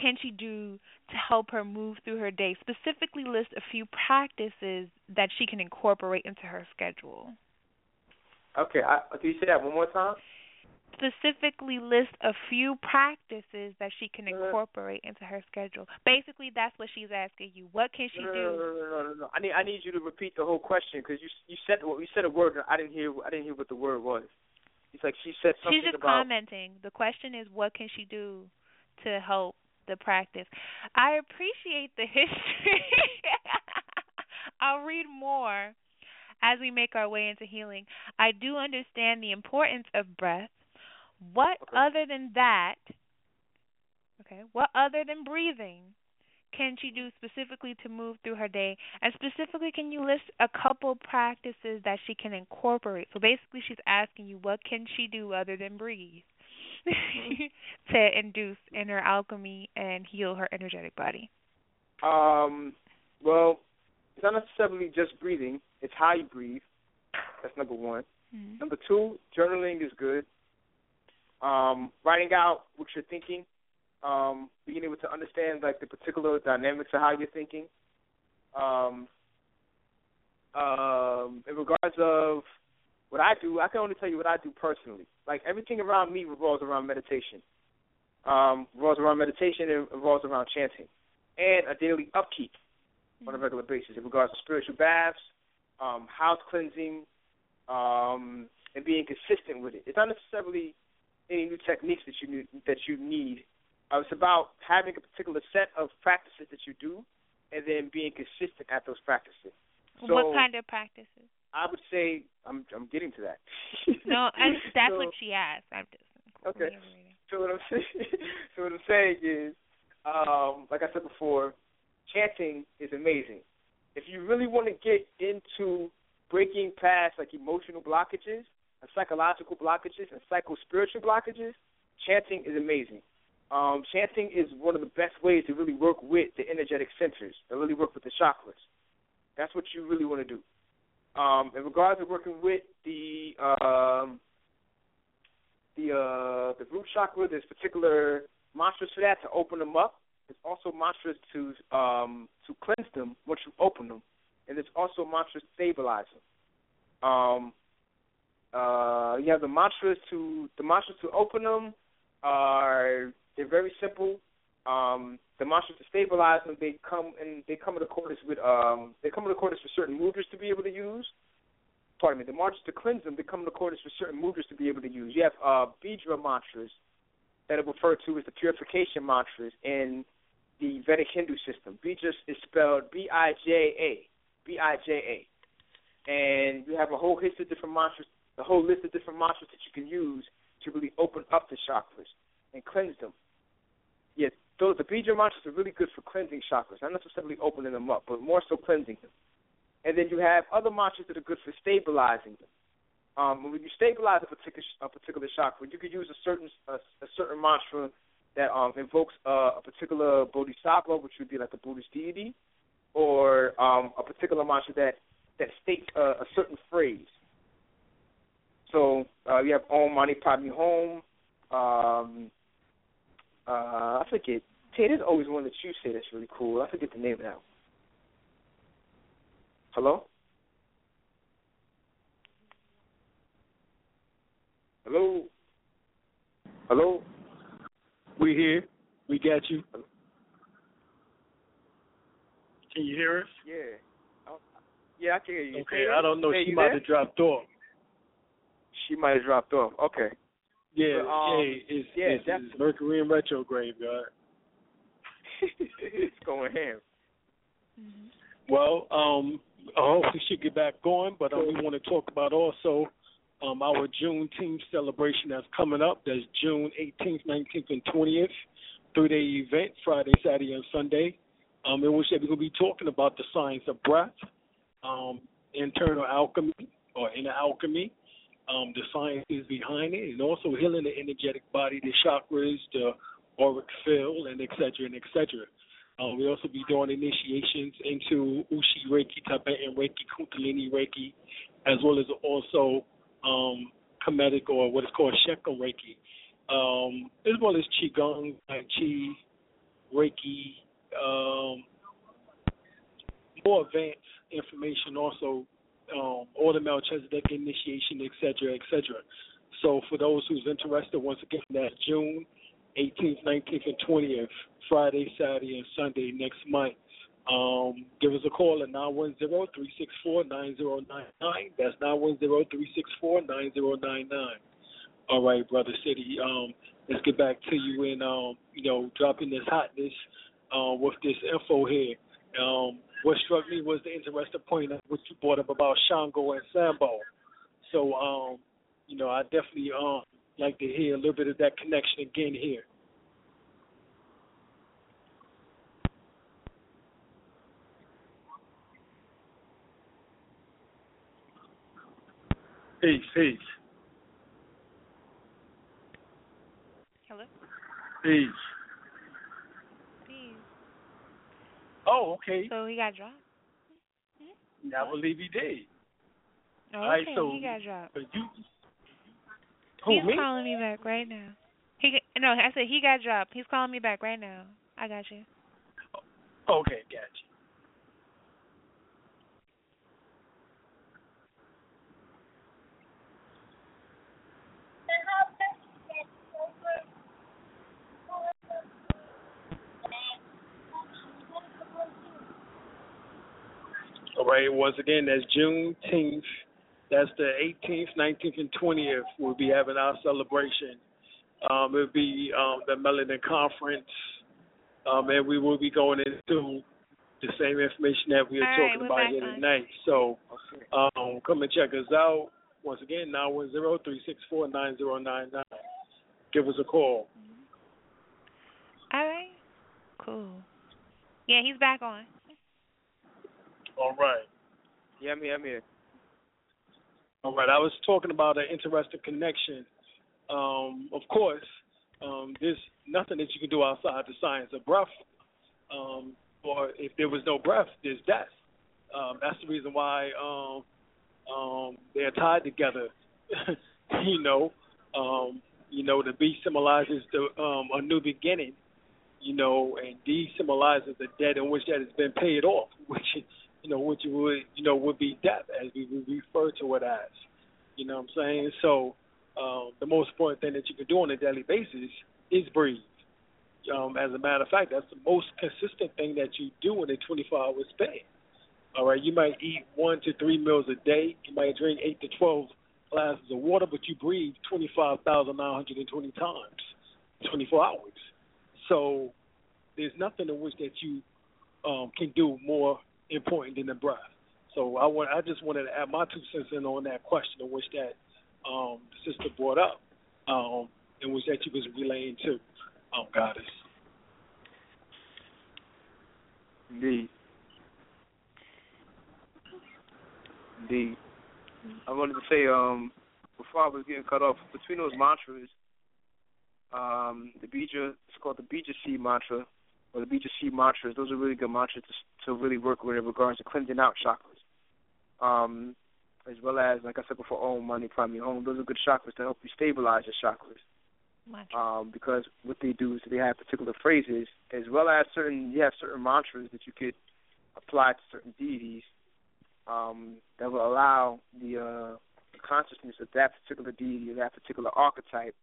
can she do to help her move through her day? Specifically, list a few practices that she can incorporate into her schedule. Okay, I, can you say that one more time? Specifically, list a few practices that she can incorporate into her schedule. Basically, that's what she's asking you. What can she no, no, do? No, no, no, no, no. I need I need you to repeat the whole question because you you said you said a word and I didn't hear I didn't hear what the word was. It's like she said something She's just about, commenting. The question is, what can she do to help the practice. I appreciate the history. I'll read more as we make our way into healing. I do understand the importance of breath. What okay. other than that, okay, what other than breathing can she do specifically to move through her day? And specifically, can you list a couple practices that she can incorporate? So basically, she's asking you, what can she do other than breathe? to induce inner alchemy and heal her energetic body? Um, well, it's not necessarily just breathing. It's how you breathe. That's number one. Mm-hmm. Number two, journaling is good. Um, writing out what you're thinking, um, being able to understand like the particular dynamics of how you're thinking. Um, um, in regards of what I do, I can only tell you what I do personally. Like everything around me revolves around meditation. Um, revolves around meditation and revolves around chanting, and a daily upkeep on a regular basis in regards to spiritual baths, um, house cleansing, um, and being consistent with it. It's not necessarily any new techniques that you need, that you need. Uh, it's about having a particular set of practices that you do, and then being consistent at those practices. So, what kind of practices? I would say I'm I'm getting to that. no, and that's so, what she asked. I'm just okay. So what I'm saying, so what I'm saying is, um, like I said before, chanting is amazing. If you really want to get into breaking past like emotional blockages, and psychological blockages, and psycho spiritual blockages, chanting is amazing. Um, chanting is one of the best ways to really work with the energetic centers, to really work with the chakras. That's what you really want to do. Um, in regards to working with the um, the uh, the root chakra, there's particular mantras for that to open them up. There's also mantras to um, to cleanse them once you open them, and there's also mantras to stabilize them. Uh, you have the mantras to the mantras to open them are they're very simple. Um, the mantras to stabilize them, they come and they come in accordance with um, they come in accordance with certain mudras to be able to use. Pardon me. The mantras to cleanse them, they come in accordance with certain mudras to be able to use. You have uh, Bija mantras that are referred to as the purification mantras, in the Vedic Hindu system. Bija is spelled B I J A, B I J A, and you have a whole history of different mantras, a whole list of different mantras that you can use to really open up the chakras and cleanse them. Yeah, those the Bija mantras are really good for cleansing chakras, not necessarily opening them up, but more so cleansing them. And then you have other mantras that are good for stabilizing them. Um, when you stabilize a particular a particular chakra, you could use a certain a, a certain mantra that um, invokes uh, a particular bodhisattva, which would be like a Buddhist deity, or um, a particular mantra that that states a, a certain phrase. So uh, you have Om Mani Padme Hum. Um, uh, I forget. Hey, there's always one that you say that's really cool. I forget the name now. Hello. Hello. Hello. We here. We got you. Can you hear us? Yeah. Yeah, I can hear you. Okay, I don't know. Hey, she might have dropped off. She might have dropped off. Okay. Yeah, But, um, yeah, it's, yeah, it's, that's- it's Mercury in retrograde, God. it's going ham. Well, um, I hope we should get back going, but um, we want to talk about also um, our Juneteenth celebration that's coming up. That's June 18th, 19th, and 20th, three-day event, Friday, Saturday, and Sunday. Um, in which we're going to be talking about the science of breath, um, internal alchemy or inner alchemy, um, the sciences behind it, and also healing the energetic body, the chakras, the auric field, and et cetera, and et cetera. Um, we'll also be doing initiations into Usui Reiki, Tibetan Reiki, Kundalini Reiki, as well as also um, Kemetic or what is called Sekhem Reiki, um, as well as Qigong, Chi, Reiki, um, more advanced information also, um, the Melchizedek initiation, et cetera, et cetera. So for those who's interested, once again, that's June 18th, 19th, and 20th, Friday, Saturday, and Sunday next month. Um, give us a call at 910-364-9099. That's 910-364-9099. All right, Brother Citi. Um, let's get back to you and, um, you know, dropping this hotness uh, with this info here. Um, what struck me was the interesting point of what you brought up about Shango and Sambo. So, um, you know, I definitely um, like to hear a little bit of that connection again here. Peace, peace, Hello? peace. Peace. Oh, okay. So he got dropped? I believe he did. Oh, All right, okay, so he got dropped. But you, who He's me? calling me back right now. He no, I said he got dropped. He's calling me back right now. I got you. Okay, gotcha. All right, once again, that's Juneteenth. That's the 18th, 19th, and 20th. We'll be having our celebration. Um, it'll be um, the Melanin Conference, um, and we will be going into the same information that we are All right, talking we're about here on. tonight. So um, come and check us out. Once again, 910-364-9099. Give us a call. All right. Cool. Yeah, he's back on. All right. Yeah, I'm here. I'm here. All right. I was talking about an interesting connection. Um, of course, um, there's nothing that you can do outside the science of breath. Um, or if there was no breath, there's death. Um, that's the reason why um, um, they're tied together. you know, um, you know, the B symbolizes the um, a new beginning. You know, and D symbolizes the debt in which that has been paid off, which you know, which would you know would be death as we would refer to it as. You know what I'm saying? So um, the most important thing that you can do on a daily basis is breathe. Um, as a matter of fact, that's the most consistent thing that you do in a 24-hour span. All right, you might eat one to three meals a day. You might drink eight to 12 glasses of water, but you breathe 25,920 times, 24 hours. So there's nothing in which that you um, can do more important than the breath. So I want I just wanted to add my two cents in on that question which that um, the sister brought up, um, in which that you was relaying to, um, goddess. Indeed. Indeed. I wanted to say, um, before I was getting cut off, between those mantras, um, the Bija, it's called the Bija seed mantra, or the seed mantras. Those are really good mantras to, to really work with in regards to cleansing out chakras. Um, as well as, like I said before, Om Mani Padme Hum. Those are good chakras to help you stabilize your chakras. Um, because what they do is they have particular phrases, as well as certain you have certain mantras that you could apply to certain deities um, that will allow the uh, consciousness of that particular deity or that particular archetype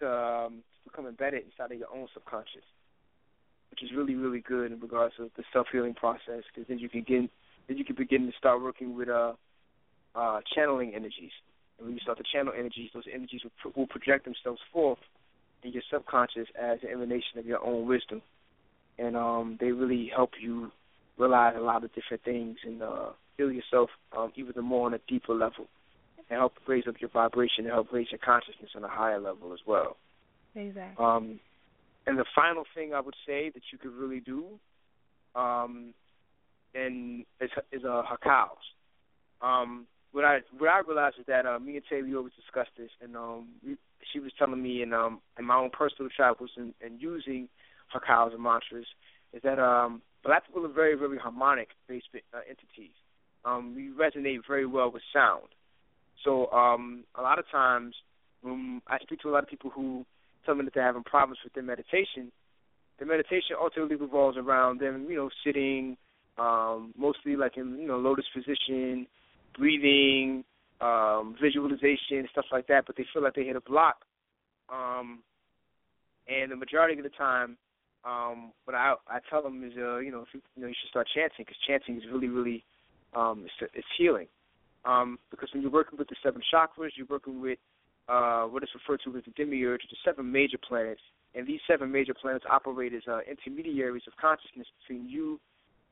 to um, become embedded inside of your own subconscious, which is really really good in regards to the self healing process. Because then you can get then you can begin to start working with uh, uh, channeling energies. And when you start to channel energies, those energies will, pro- will project themselves forth in your subconscious as an emanation of your own wisdom, and um, they really help you realize a lot of different things and uh, heal yourself um, even more on a deeper level, and help raise up your vibration and help raise your consciousness on a higher level as well. Exactly. Um, and the final thing I would say that you could really do, um, and is is uh, hakaus. Um, what I what I realized is that uh, me and Taylor always discussed this, and um, we, she was telling me in um in my own personal travels and, and using hakaus and mantras is that um black people are very very harmonic based uh, entities. Um, we resonate very well with sound. So um, a lot of times when I speak to a lot of people who tell me that they're having problems with their meditation, their meditation ultimately revolves around them, you know, sitting, um, mostly like in you know lotus position, breathing, um, visualization, stuff like that. But they feel like they hit a block, um, and the majority of the time, um, what I I tell them is, uh, you know, if you, you know, you should start chanting because chanting is really, really, um, it's, it's healing. Um, because when you're working with the seven chakras, you're working with uh, what is referred to as the demiurge, the seven major planets, and these seven major planets operate as uh, intermediaries of consciousness between you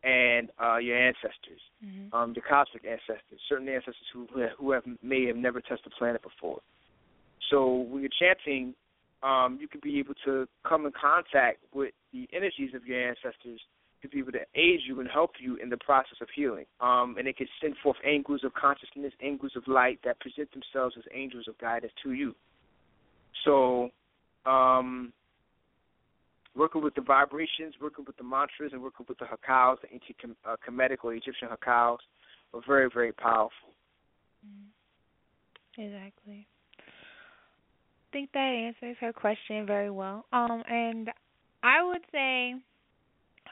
and uh, your ancestors, mm-hmm. um, your cosmic ancestors, certain ancestors who who have may have never touched the planet before. So when you're chanting, um, you can be able to come in contact with the energies of your ancestors to be able to aid you and help you in the process of healing. Um, and it can send forth angels of consciousness, angels of light that present themselves as angels of guidance to you. So, um, working with the vibrations, working with the mantras, and working with the hakaus, the ancient uh, Kemetic or Egyptian hakaus, are very, very powerful. Mm-hmm. Exactly. I think that answers her question very well. Um, and I would say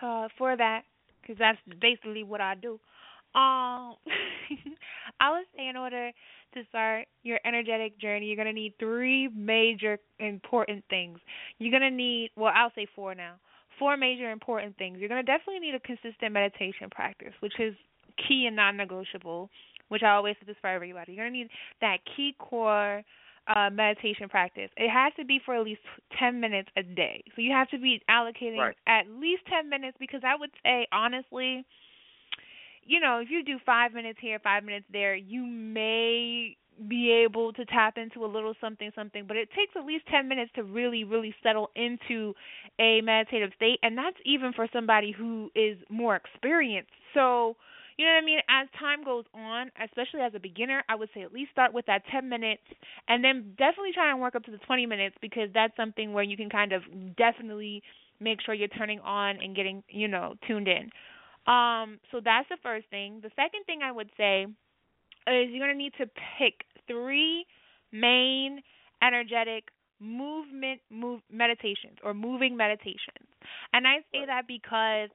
uh, for that, because that's basically what I do. Um, I would say in order to start your energetic journey, you're gonna need three major important things. You're gonna need, well, I'll say four now. Four major important things. You're gonna definitely need a consistent meditation practice, which is key and non-negotiable. Which I always say this for everybody. You're gonna need that key core uh, meditation practice. It has to be for at least 10 minutes a day. So you have to be allocating Right. at least 10 minutes because I would say, honestly, you know, if you do five minutes here, five minutes there, you may be able to tap into a little something, something, but it takes at least 10 minutes to really, really settle into a meditative state. And that's even for somebody who is more experienced. So, you know what I mean? As time goes on, especially as a beginner, I would say at least start with that 10 minutes and then definitely try and work up to the 20 minutes because that's something where you can kind of definitely make sure you're turning on and getting, you know, tuned in. Um, so that's the first thing. The second thing I would say is you're going to need to pick three main energetic movement move meditations or moving meditations. And I say that because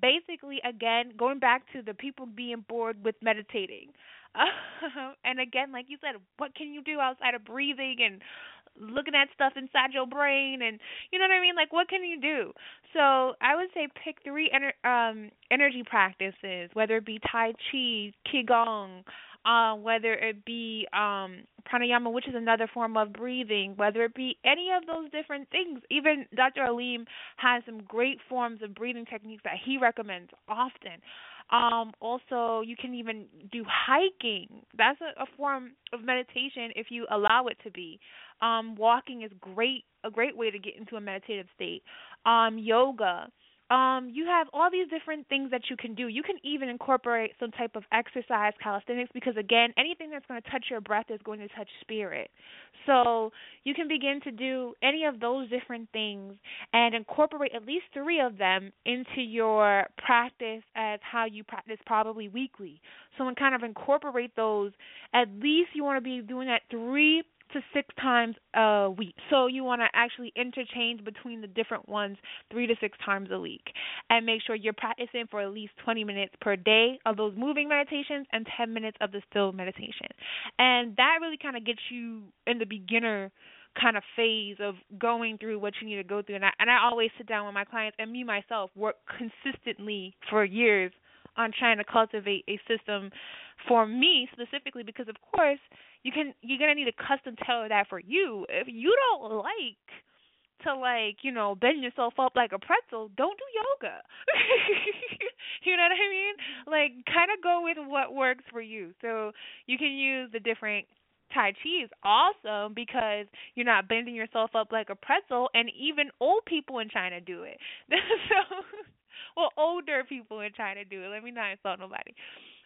basically again going back to the people being bored with meditating. and again, like you said, what can you do outside of breathing and looking at stuff inside your brain and you know what I mean like what can you do so I would say pick three ener- um energy practices whether it be tai chi qigong uh, whether it be um, pranayama, which is another form of breathing, whether it be any of those different things. Even Dr. Alim has some great forms of breathing techniques that he recommends often. Um, also, you can even do hiking. That's a, a form of meditation if you allow it to be. Um, walking is great, a great way to get into a meditative state. Um, yoga um, you have all these different things that you can do. You can even incorporate some type of exercise, calisthenics, because again, anything that's going to touch your breath is going to touch spirit. So you can begin to do any of those different things and incorporate at least three of them into your practice as how you practice probably weekly. So and kind of incorporate those. At least you want to be doing that three to six times a week. So you want to actually interchange between the different ones three to six times a week. And make sure you're practicing for at least 20 minutes per day of those moving meditations and 10 minutes of the still meditation. And that really kind of gets you in the beginner kind of phase of going through what you need to go through and I and I always sit down with my clients and me myself work consistently for years on trying to cultivate a system for me specifically because of course you can you're gonna need a custom tailor that for you. If you don't like to like, you know, bend yourself up like a pretzel, don't do yoga. you know what I mean? Like kind of go with what works for you. So you can use the different Tai Chi is awesome because you're not bending yourself up like a pretzel, and even old people in China do it. so, well, older people in China do it. Let me not insult nobody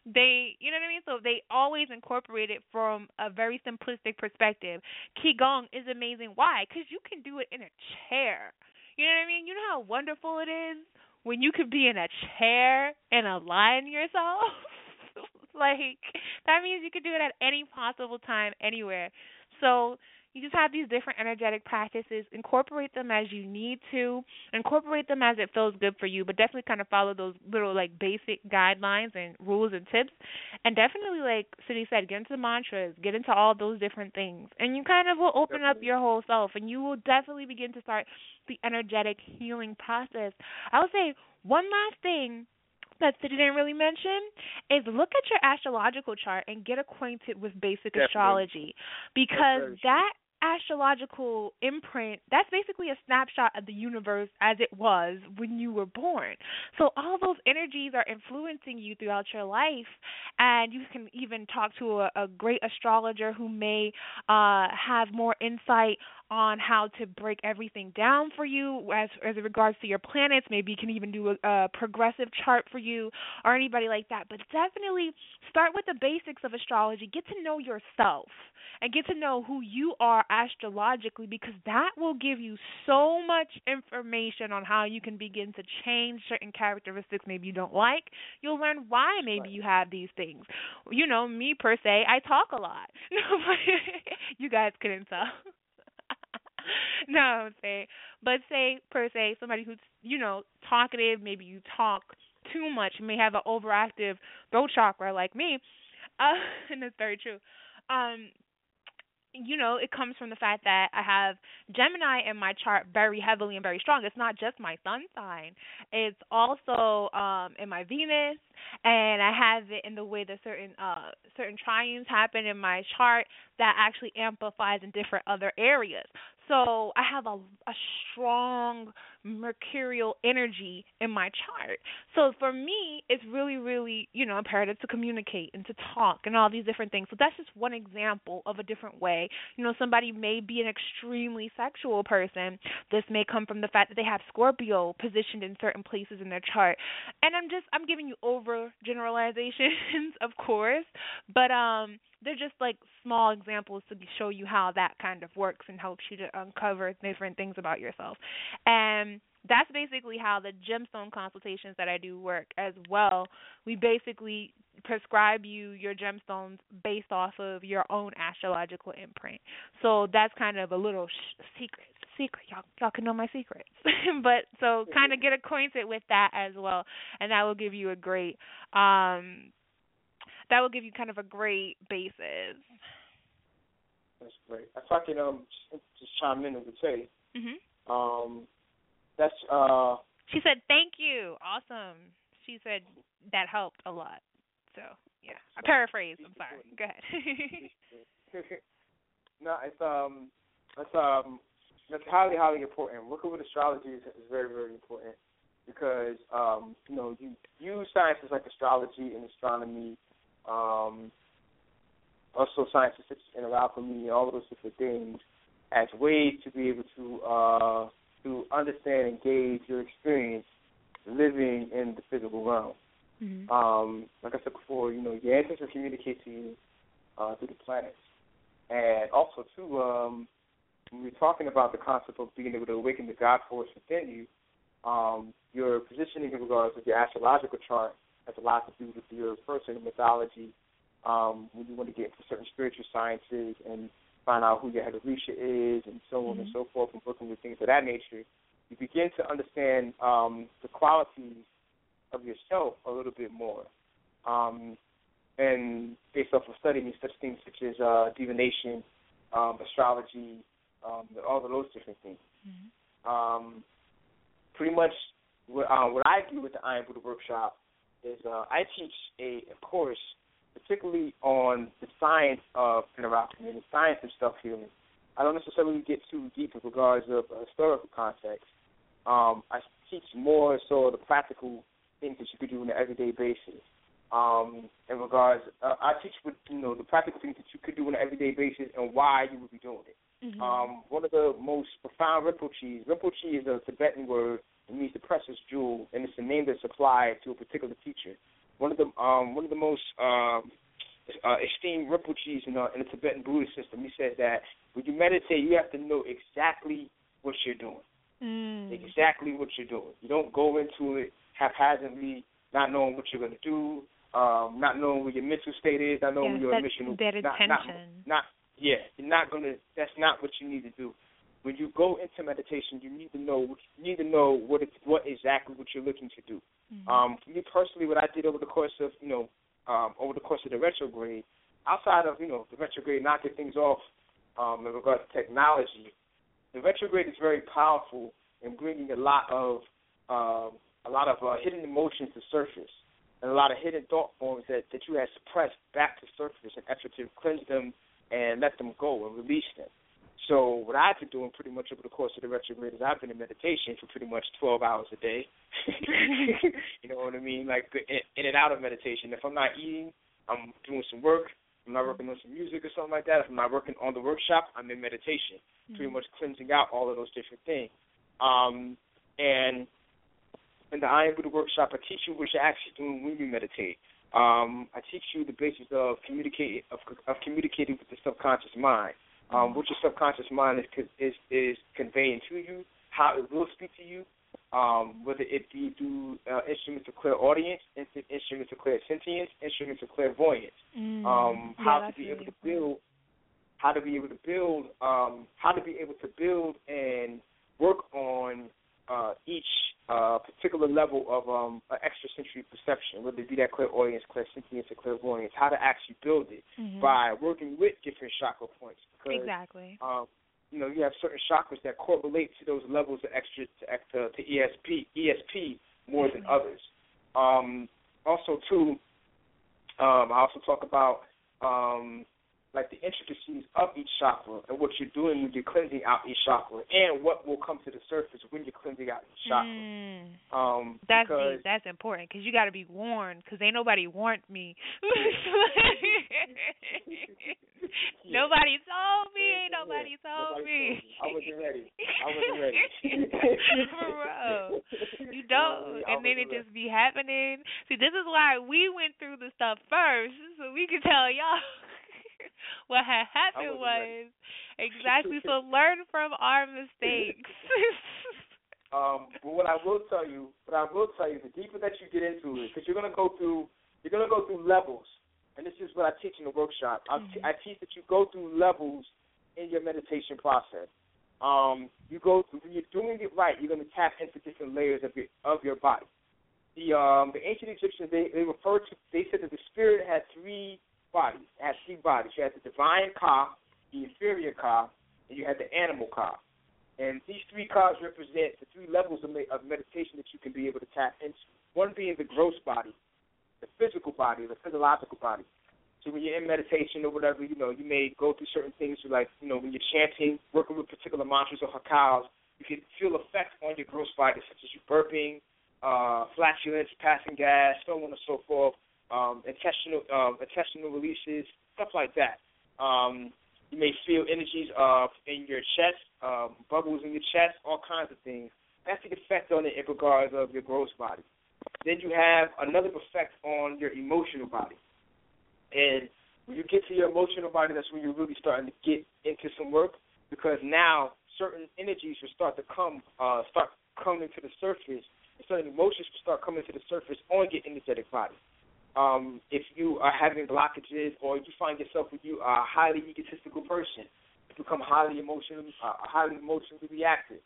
they you know what I mean? So they always incorporate it from a very simplistic perspective. Qigong is amazing. Why? Because you can do it in a chair. You know what I mean? You know how wonderful it is when you could be in a chair and align yourself? like that means you could do it at any possible time anywhere. So you just have these different energetic practices. Incorporate them as you need to. Incorporate them as it feels good for you, but definitely kind of follow those little like basic guidelines and rules and tips. And definitely, like Citi said, get into mantras, get into all those different things, and you kind of will open up your whole self, and you will definitely begin to start the energetic healing process. I would say one last thing that Citi didn't really mention is look at your astrological chart and get acquainted with basic Definitely. astrology because that astrological imprint that's basically a snapshot of the universe as it was when you were born. So all those energies are influencing you throughout your life and you can even talk to a, a great astrologer who may uh have more insight on how to break everything down for you as as regards to your planets. Maybe you can even do a, a progressive chart for you or anybody like that. But definitely start with the basics of astrology. Get to know yourself and get to know who you are astrologically because that will give you so much information on how you can begin to change certain characteristics maybe you don't like. You'll learn why maybe you have these things. You know, me per se, I talk a lot. you guys couldn't tell. no, I'm saying, but say per se somebody who's you know talkative, maybe you talk too much, you may have an overactive throat chakra like me, uh, and it's very true. Um, you know, it comes from the fact that I have Gemini in my chart very heavily and very strong. It's not just my sun sign. It's also um in my Venus and I have it in the way that certain uh certain triunes happen in my chart that actually amplifies in different other areas. So I have a a strong mercurial energy in my chart. So for me, it's really, really, you know, imperative to communicate and to talk and all these different things. So that's just one example of a different way. You know, somebody may be an extremely sexual person. This may come from the fact that they have Scorpio positioned in certain places in their chart. And I'm just I'm giving you over generalizations, of course, but um they're just like small examples to show you how that kind of works and helps you to uncover different things about yourself. And that's basically how the gemstone consultations that I do work as well. We basically prescribe you your gemstones based off of your own astrological imprint. So that's kind of a little sh- secret. Secret, y'all, y'all can know my secrets. but so kind of get acquainted with that as well, and that will give you a great um that will give you kind of a great basis. That's great. If I can um just, chime in and say, Mhm. um, that's uh She said, "Thank you, awesome." She said that helped a lot. So yeah, I paraphrase. I'm sorry. Go ahead. no, it's um, it's um, that's highly, highly important. Working with astrology is, is very, very important because um, you know, you use sciences like astrology and astronomy, um, also sciences such as alchemy and all of those different things as ways to be able to uh, to understand and gauge your experience living in the physical realm. Mhm. Um, like I said before, you know, your ancestors communicate to you uh, through the planets. And also, too, um, when we're talking about the concept of being able to awaken the God force within you, um, your positioning in regards to your astrological chart has a lot to do with your personal mythology. Um, when you want to get into certain spiritual sciences and find out who your head Orisha is and so on and Mhm. so forth, and working with things of that nature, you begin to understand um, the qualities of yourself a little bit more. Um, and based off of studying such things such as uh, divination, um, astrology, um, all of those different things. Mhm. Um, pretty much what, uh, what I do with the Iron Buddha Workshop is uh, I teach a, a course particularly on the science of and the science of self healing. I don't necessarily get too deep in regards of uh, historical context. Um, I teach more so the practical things that you could do on an everyday basis. Um, in regards, uh, I teach with you know the practical things that you could do on an everyday basis and why you would be doing it. Mhm. Um, one of the most profound Rinpoche, Rinpoche is a Tibetan word. It means the precious jewel, and it's a name that's applied to a particular teacher. One of the um, one of the most um, uh, esteemed Rinpoches in, uh, in the Tibetan Buddhist system. He says that when you meditate, you have to know exactly what you're doing, Mm. exactly what you're doing. You don't go into it haphazardly, not knowing what you're going to do, um, not knowing what your mental state is, not knowing Yeah, what your emotional that not, not, attention. not yeah, you're not gonna. That's not what you need to do. When you go into meditation, you need to know. You need to know what it's, what exactly what you're looking to do. Mhm. Um, for me personally, what I did over the course of you know, um, over the course of the retrograde, outside of you know the retrograde knocking things off um, in regards to technology, the retrograde is very powerful in bringing a lot of um, a lot of uh, hidden emotions to surface and a lot of hidden thought forms that that you had suppressed back to surface in effort to cleanse them and let them go and release them. So what I've been doing pretty much over the course of the retrograde is I've been in meditation for pretty much 12 hours a day. you know what I mean? Like in, in and out of meditation. If I'm not eating, I'm doing some work. I'm not working on some music or something like that. If I'm not working on the workshop, I'm in meditation, pretty much cleansing out all of those different things. Um, and in the Iron Buddha workshop, I teach you what you're actually doing when you meditate. Um, I teach you the basis of communicating of, of communicating with the subconscious mind. Um, what your subconscious mind is is is conveying to you, how it will speak to you, um, whether it be through uh, instruments of clairaudience, in- instruments of clairsentience, instruments of clairvoyance. Mm. Um, Yeah, how to be really able to build, how to be able to build, um, how to be able to build and work on uh, each uh, particular level of um, an extrasensory perception, whether it be that clairaudience, clairsentience, or clairvoyance. How to actually build it Mhm. by working with different chakra points. Because Exactly. um, you know, you have certain chakras that correlate to those levels of extra to, to, to ESP, ESP more than others. Um, also, too, um, I also talk about um, like the intricacies of each chakra and what you're doing when you're cleansing out each chakra, and what will come to the surface when you're cleansing out each chakra. Mm. Um, That's because. That's important because you got to be warned because ain't nobody warned me. nobody told me. Ain't nobody told Nobody me. told me. I wasn't ready. I wasn't ready. Bro, you don't, I and then it wasn't just be happening. See, this is why we went through the stuff first, so we can tell y'all what had happened was exactly. So learn from our mistakes. Um, but what I will tell you, what I will tell you, the deeper that you get into it, because you're gonna go through, you're gonna go through levels, and this is what I teach in the workshop. I, t- I teach that you go through levels in your meditation process. Um, you go through when you're doing it right, you're gonna tap into different layers of your of your body. The um, the ancient Egyptians they they referred to they said that the spirit had three bodies. It had three bodies. You had the divine Ka, the inferior ka, and you have the animal ka. And these three cars represent the three levels of, me- of meditation that you can be able to tap into. One being the gross body, the physical body, the physiological body. So when you're in meditation or whatever, you know, you may go through certain things like, you know, when you're chanting, working with particular mantras or hakals, you can feel effects on your gross body, such as you burping, uh, flatulence, passing gas, so on and so forth, um, intestinal um, intestinal releases, stuff like that. Um, you may feel energies in your chest, um, bubbles in your chest, all kinds of things. That's the effect on it in regards of your gross body. Then you have another effect on your emotional body. And when you get to your emotional body, that's when you're really starting to get into some work because now certain energies will start to come, uh, start coming to the surface, and certain emotions will start coming to the surface on your energetic body. Um, if you are having blockages or you find yourself with you are a highly egotistical person, you become highly emotionally, uh, highly emotionally reactive.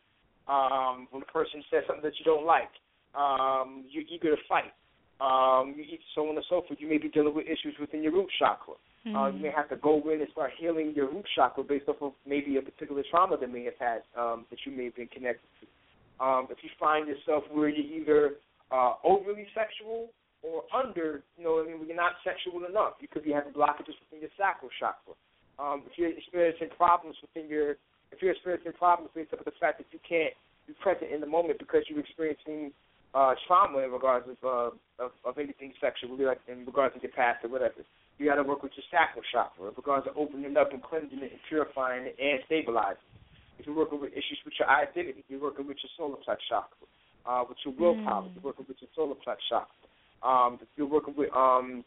Um, when a person says something that you don't like, um, you're eager to fight. Um, you eat so on and so forth. You may be dealing with issues within your root chakra. Mm-hmm. Uh, you may have to go in and start healing your root chakra based off of maybe a particular trauma that may have had um, that you may have been connected to. Um, if you find yourself where you're either uh, overly sexual or under, you know, I mean, you're not sexual enough, because you could be having blockages within your sacral chakra. Um, if you're experiencing problems within your, if you're experiencing problems based on the fact that you can't be present in the moment because you're experiencing uh, trauma in regards of, uh, of of anything sexual, like in regards to your past or whatever. You got to work with your sacral chakra in regards to opening it up and cleansing it and purifying it and stabilizing. If you're working with issues with your identity, you're working with your solar plex chakra, uh, with your willpower, Mm. you're working with your solar plex chakra. Um, if you're working with um,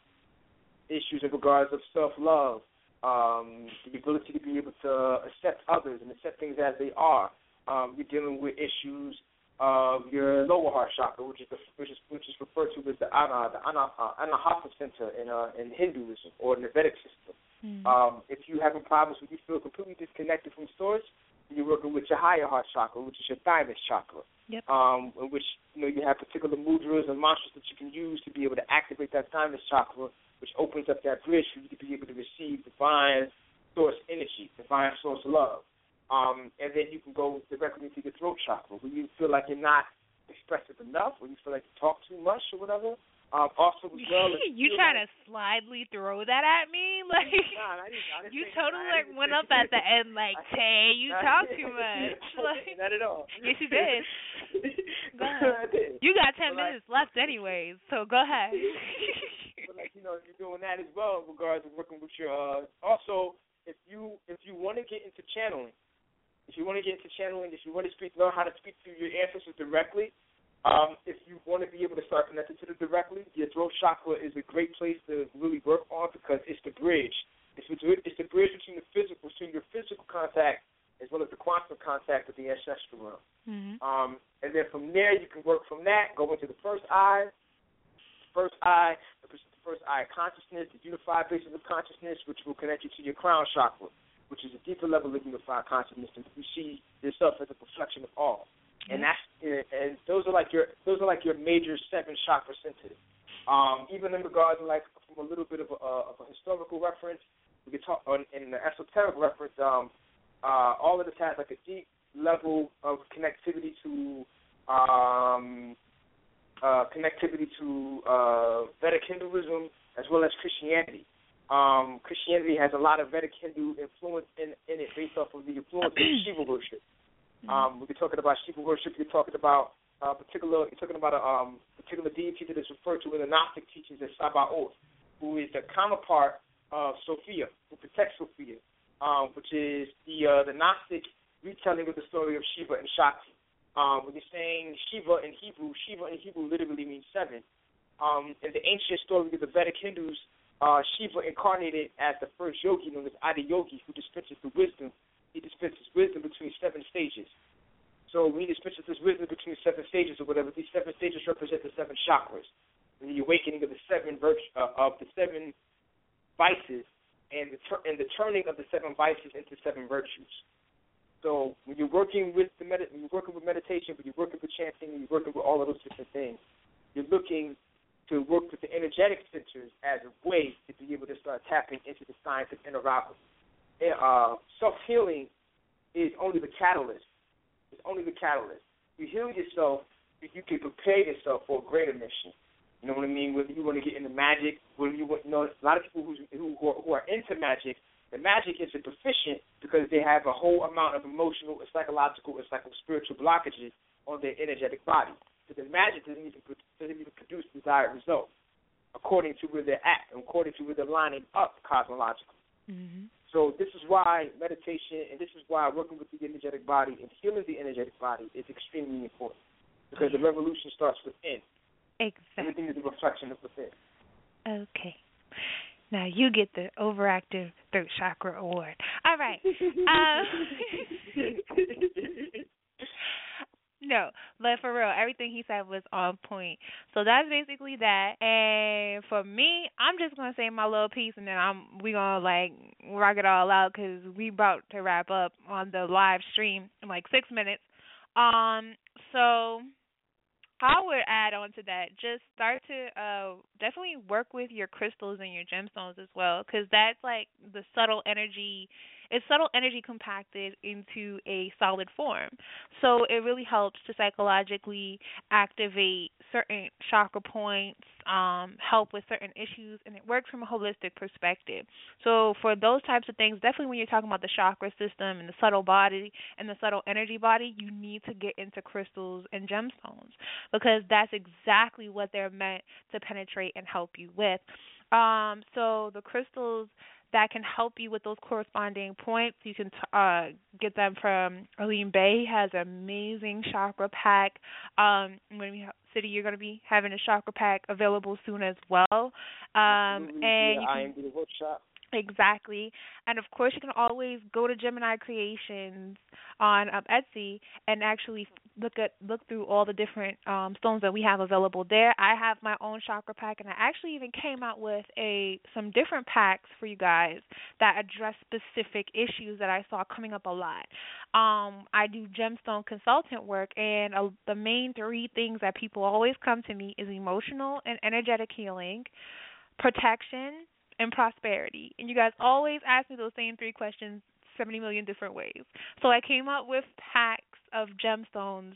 issues in regards of self love, um, the ability to be able to accept others and accept things as they are. Um, you're dealing with issues of your lower heart chakra, which is the, which is which is referred to as the ana the ana uh, anahata center in uh, in Hinduism or in the Vedic system. Mm. Um, if you're having problems where you feel completely disconnected from source, you're working with your higher heart chakra, which is your thymus chakra. Yep. Um, in which you know you have particular mudras and mantras that you can use to be able to activate that thymus chakra, which opens up that bridge for you to be able to receive divine source energy, divine source love. Um, and then you can go directly into your throat chakra, where you feel like you're not expressive enough, or you feel like you talk too much or whatever. Um, also, as well, you like, to slidely throw that at me? Like Nah, I didn't, I didn't you totally like went up at the end like, Tay, you talk too much. Like Not at all. Yes, you did. Go ahead. You got ten But, like, minutes left anyways, so go ahead. but like you know, you're doing that as well in regards to working with your. Uh, also, if you if you want to get into channeling, if you want to get into channeling, if you want to speak, learn how to speak to your ancestors directly. Um, if you want to be able to start connecting to them directly, your throat chakra is a great place to really work on because it's the bridge. It's the, it's the bridge between the physical, between your physical contact as well as the quantum contact with the ancestral realm. mm-hmm. Um, and then from there, you can work from that, go into the first eye. First eye, the first eye consciousness, the unified basis of consciousness, which will connect you to your crown chakra, which is a deeper level of unified consciousness. And you see yourself as a reflection of all. And that's and those are like your those are like your major seven chakra centers. Um, even in regards to like from a little bit of a, of a historical reference, we could talk on in the esoteric reference. Um, uh, all of this has like a deep level of connectivity to um, uh, connectivity to uh, Vedic Hinduism as well as Christianity. Um, Christianity has a lot of Vedic Hindu influence in, in it based off of the influence of Shiva worship. Um, we're talking about Shiva worship. You're talking about uh, particular. You're talking about a um, particular deity that is referred to in the Gnostic teachings as Sabaoth, who is the counterpart of Sophia, who protects Sophia, um, which is the uh, the Gnostic retelling of the story of Shiva and Shakti. Um, when you're saying Shiva in Hebrew, Shiva in Hebrew literally means seven. Um, in the ancient story of the Vedic Hindus, uh, Shiva incarnated as the first yogi known as Adi Yogi, who dispenses the wisdom. He dispenses wisdom between seven stages. So when he dispenses this wisdom between seven stages or whatever, these seven stages represent the seven chakras, the awakening of the seven virtu- uh, of the seven vices, and the tur- and the turning of the seven vices into seven virtues. So when you're working with the med- when you're working with meditation, when you're working with chanting, when you're working with all of those different things, you're looking to work with the energetic centers as a way to be able to start tapping into the science of alchemy. Uh, self healing is only the catalyst. It's only the catalyst. You heal yourself, you can prepare yourself for a greater mission. You know what I mean? Whether you want to get into magic, whether you want, you know, a lot of people who who who are, who are into magic, the magic isn't proficient because they have a whole amount of emotional, psychological, and psycho spiritual blockages on their energetic body. So the magic doesn't even doesn't even produce desired results according to where they're at, according to where they're lining up cosmologically. Mm-hmm. So this is why meditation and this is why working with the energetic body and healing the energetic body is extremely important because the revolution starts within. Exactly. Everything is a reflection of within. Okay. Now you get the overactive throat chakra award. All right. Um, no, but for real, everything he said was on point. So that's basically that. And for me, I'm just gonna say my little piece, and then I'm we gonna like rock it all out because we about to wrap up on the live stream in like six minutes. Um, so I would add on to that. Just start to uh definitely work with your crystals and your gemstones as well, because that's like the subtle energy. It's subtle energy compacted into a solid form. So it really helps to psychologically activate certain chakra points, um, help with certain issues, and it works from a holistic perspective. So for those types of things, definitely when you're talking about the chakra system and the subtle body and the subtle energy body, you need to get into crystals and gemstones because that's exactly what they're meant to penetrate and help you with. Um, so the crystals that can help you with those corresponding points. You can t- uh, get them from Alim Bey. He has an amazing chakra pack. Um, when we Citi, you're going to be having a chakra pack available soon as well. Um, and yeah, you I can am the workshop. Exactly. And of course, you can always go to Gemineye Creations on um, Etsy and actually look at look through all the different um, stones that we have available there. I have my own chakra pack, and I actually even came out with a some different packs for you guys that address specific issues that I saw coming up a lot. Um, I do gemstone consultant work, and uh, the main three things that people always come to me is emotional and energetic healing, protection and prosperity. And you guys always ask me those same three questions 70 million different ways. So I came up with packs of gemstones.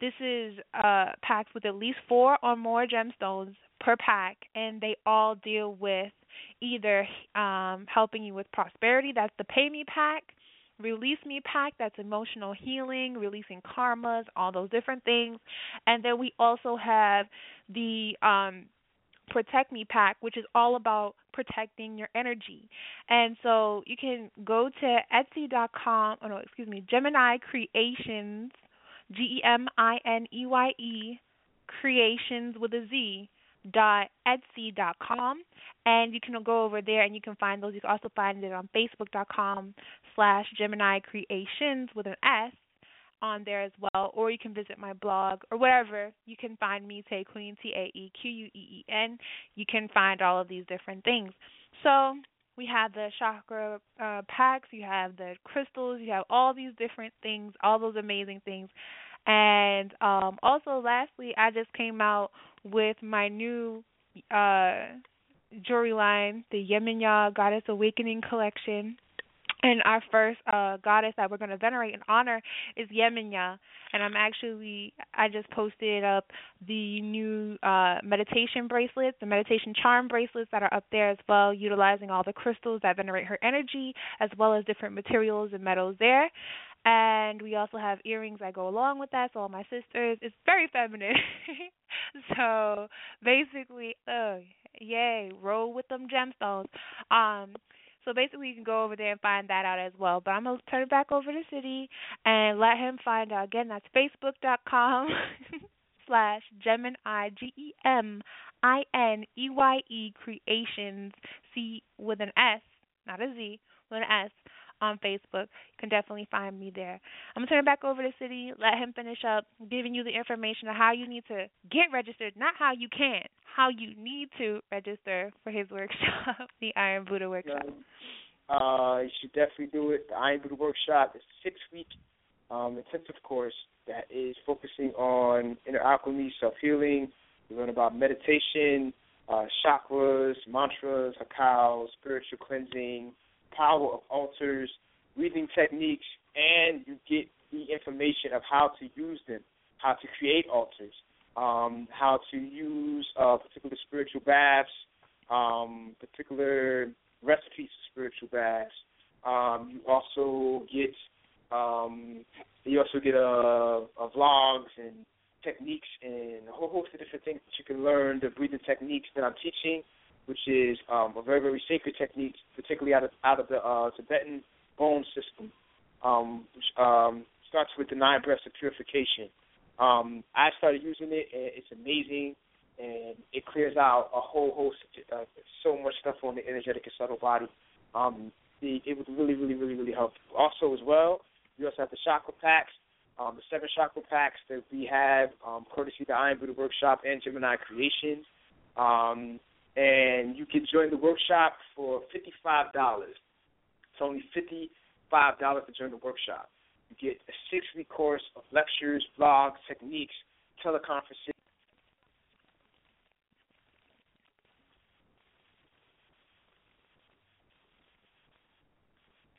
This is uh packs with at least 4 or more gemstones per pack and they all deal with either um helping you with prosperity, that's the pay me pack, release me pack that's emotional healing releasing karmas all those different things and then we also have the um protect me pack which is all about protecting your energy. And so you can go to etsy.com oh no excuse me gemineye creations g e m i n e y e creations with a z dot etsy dot com. And you can go over there and you can find those. You can also find it on facebook.com slash gemineye creations with an s on there as well or you can visit my blog or wherever you can find me Tay Queen T A E Q U E E N. You can find all of these different things. So we have the chakra uh, packs you have the crystals you have all these different things all those amazing things. And um also lastly I just came out with my new uh jewelry line, the Yemenya Goddess Awakening collection. And our first uh goddess that we're going to venerate and honor is Yemenya. And I'm actually I just posted up the new uh meditation bracelets, the meditation charm bracelets that are up there as well, utilizing all the crystals that venerate her energy as well as different materials and metals there. And we also have earrings that go along with that. So all my sisters, it's very feminine. so basically, uh, yay, roll with them gemstones. Um, so basically, you can go over there and find that out as well. But I'm gonna turn it back over to Citi and let him find out. Again, that's Facebook.com slash Gemineye G E M I N E Y E Creations C with an S, not a Z, with an S on Facebook. You can definitely find me there. I'm gonna turn it back over to Citi, let him finish up giving you the information on how you need to get registered, not how you can, how you need to register for his workshop, the Iron Buddha workshop. Uh, you should definitely do it. The Iron Buddha workshop is a six week um, intensive course that is focusing on inner alchemy, self healing. We learn about meditation, uh, chakras, mantras, hakao, spiritual cleansing, power of altars, breathing techniques, and you get the information of how to use them, how to create altars, um, how to use uh, particular spiritual baths, um, particular recipes for spiritual baths. Um, you also get um, you also get a, a vlogs and techniques and a whole host of different things that you can learn. The breathing techniques that I'm teaching, which is um, a very very sacred technique, particularly out of out of the uh, Tibetan Bon system, um, which um, starts with the nine breaths of purification. Um, I started using it, and it's amazing, and it clears out a whole host of uh, so much stuff on the energetic and subtle body. Um, the, it would really, really, really, really help. Also, as well, we also have the chakra packs, um, the seven chakra packs that we have, um, courtesy the Iron Buddha Workshop and Gemineye Creations. Um, and you can join the workshop for fifty-five dollars. It's only fifty-five dollars to join the workshop. You get a six-week course of lectures, blogs, techniques, teleconferencing,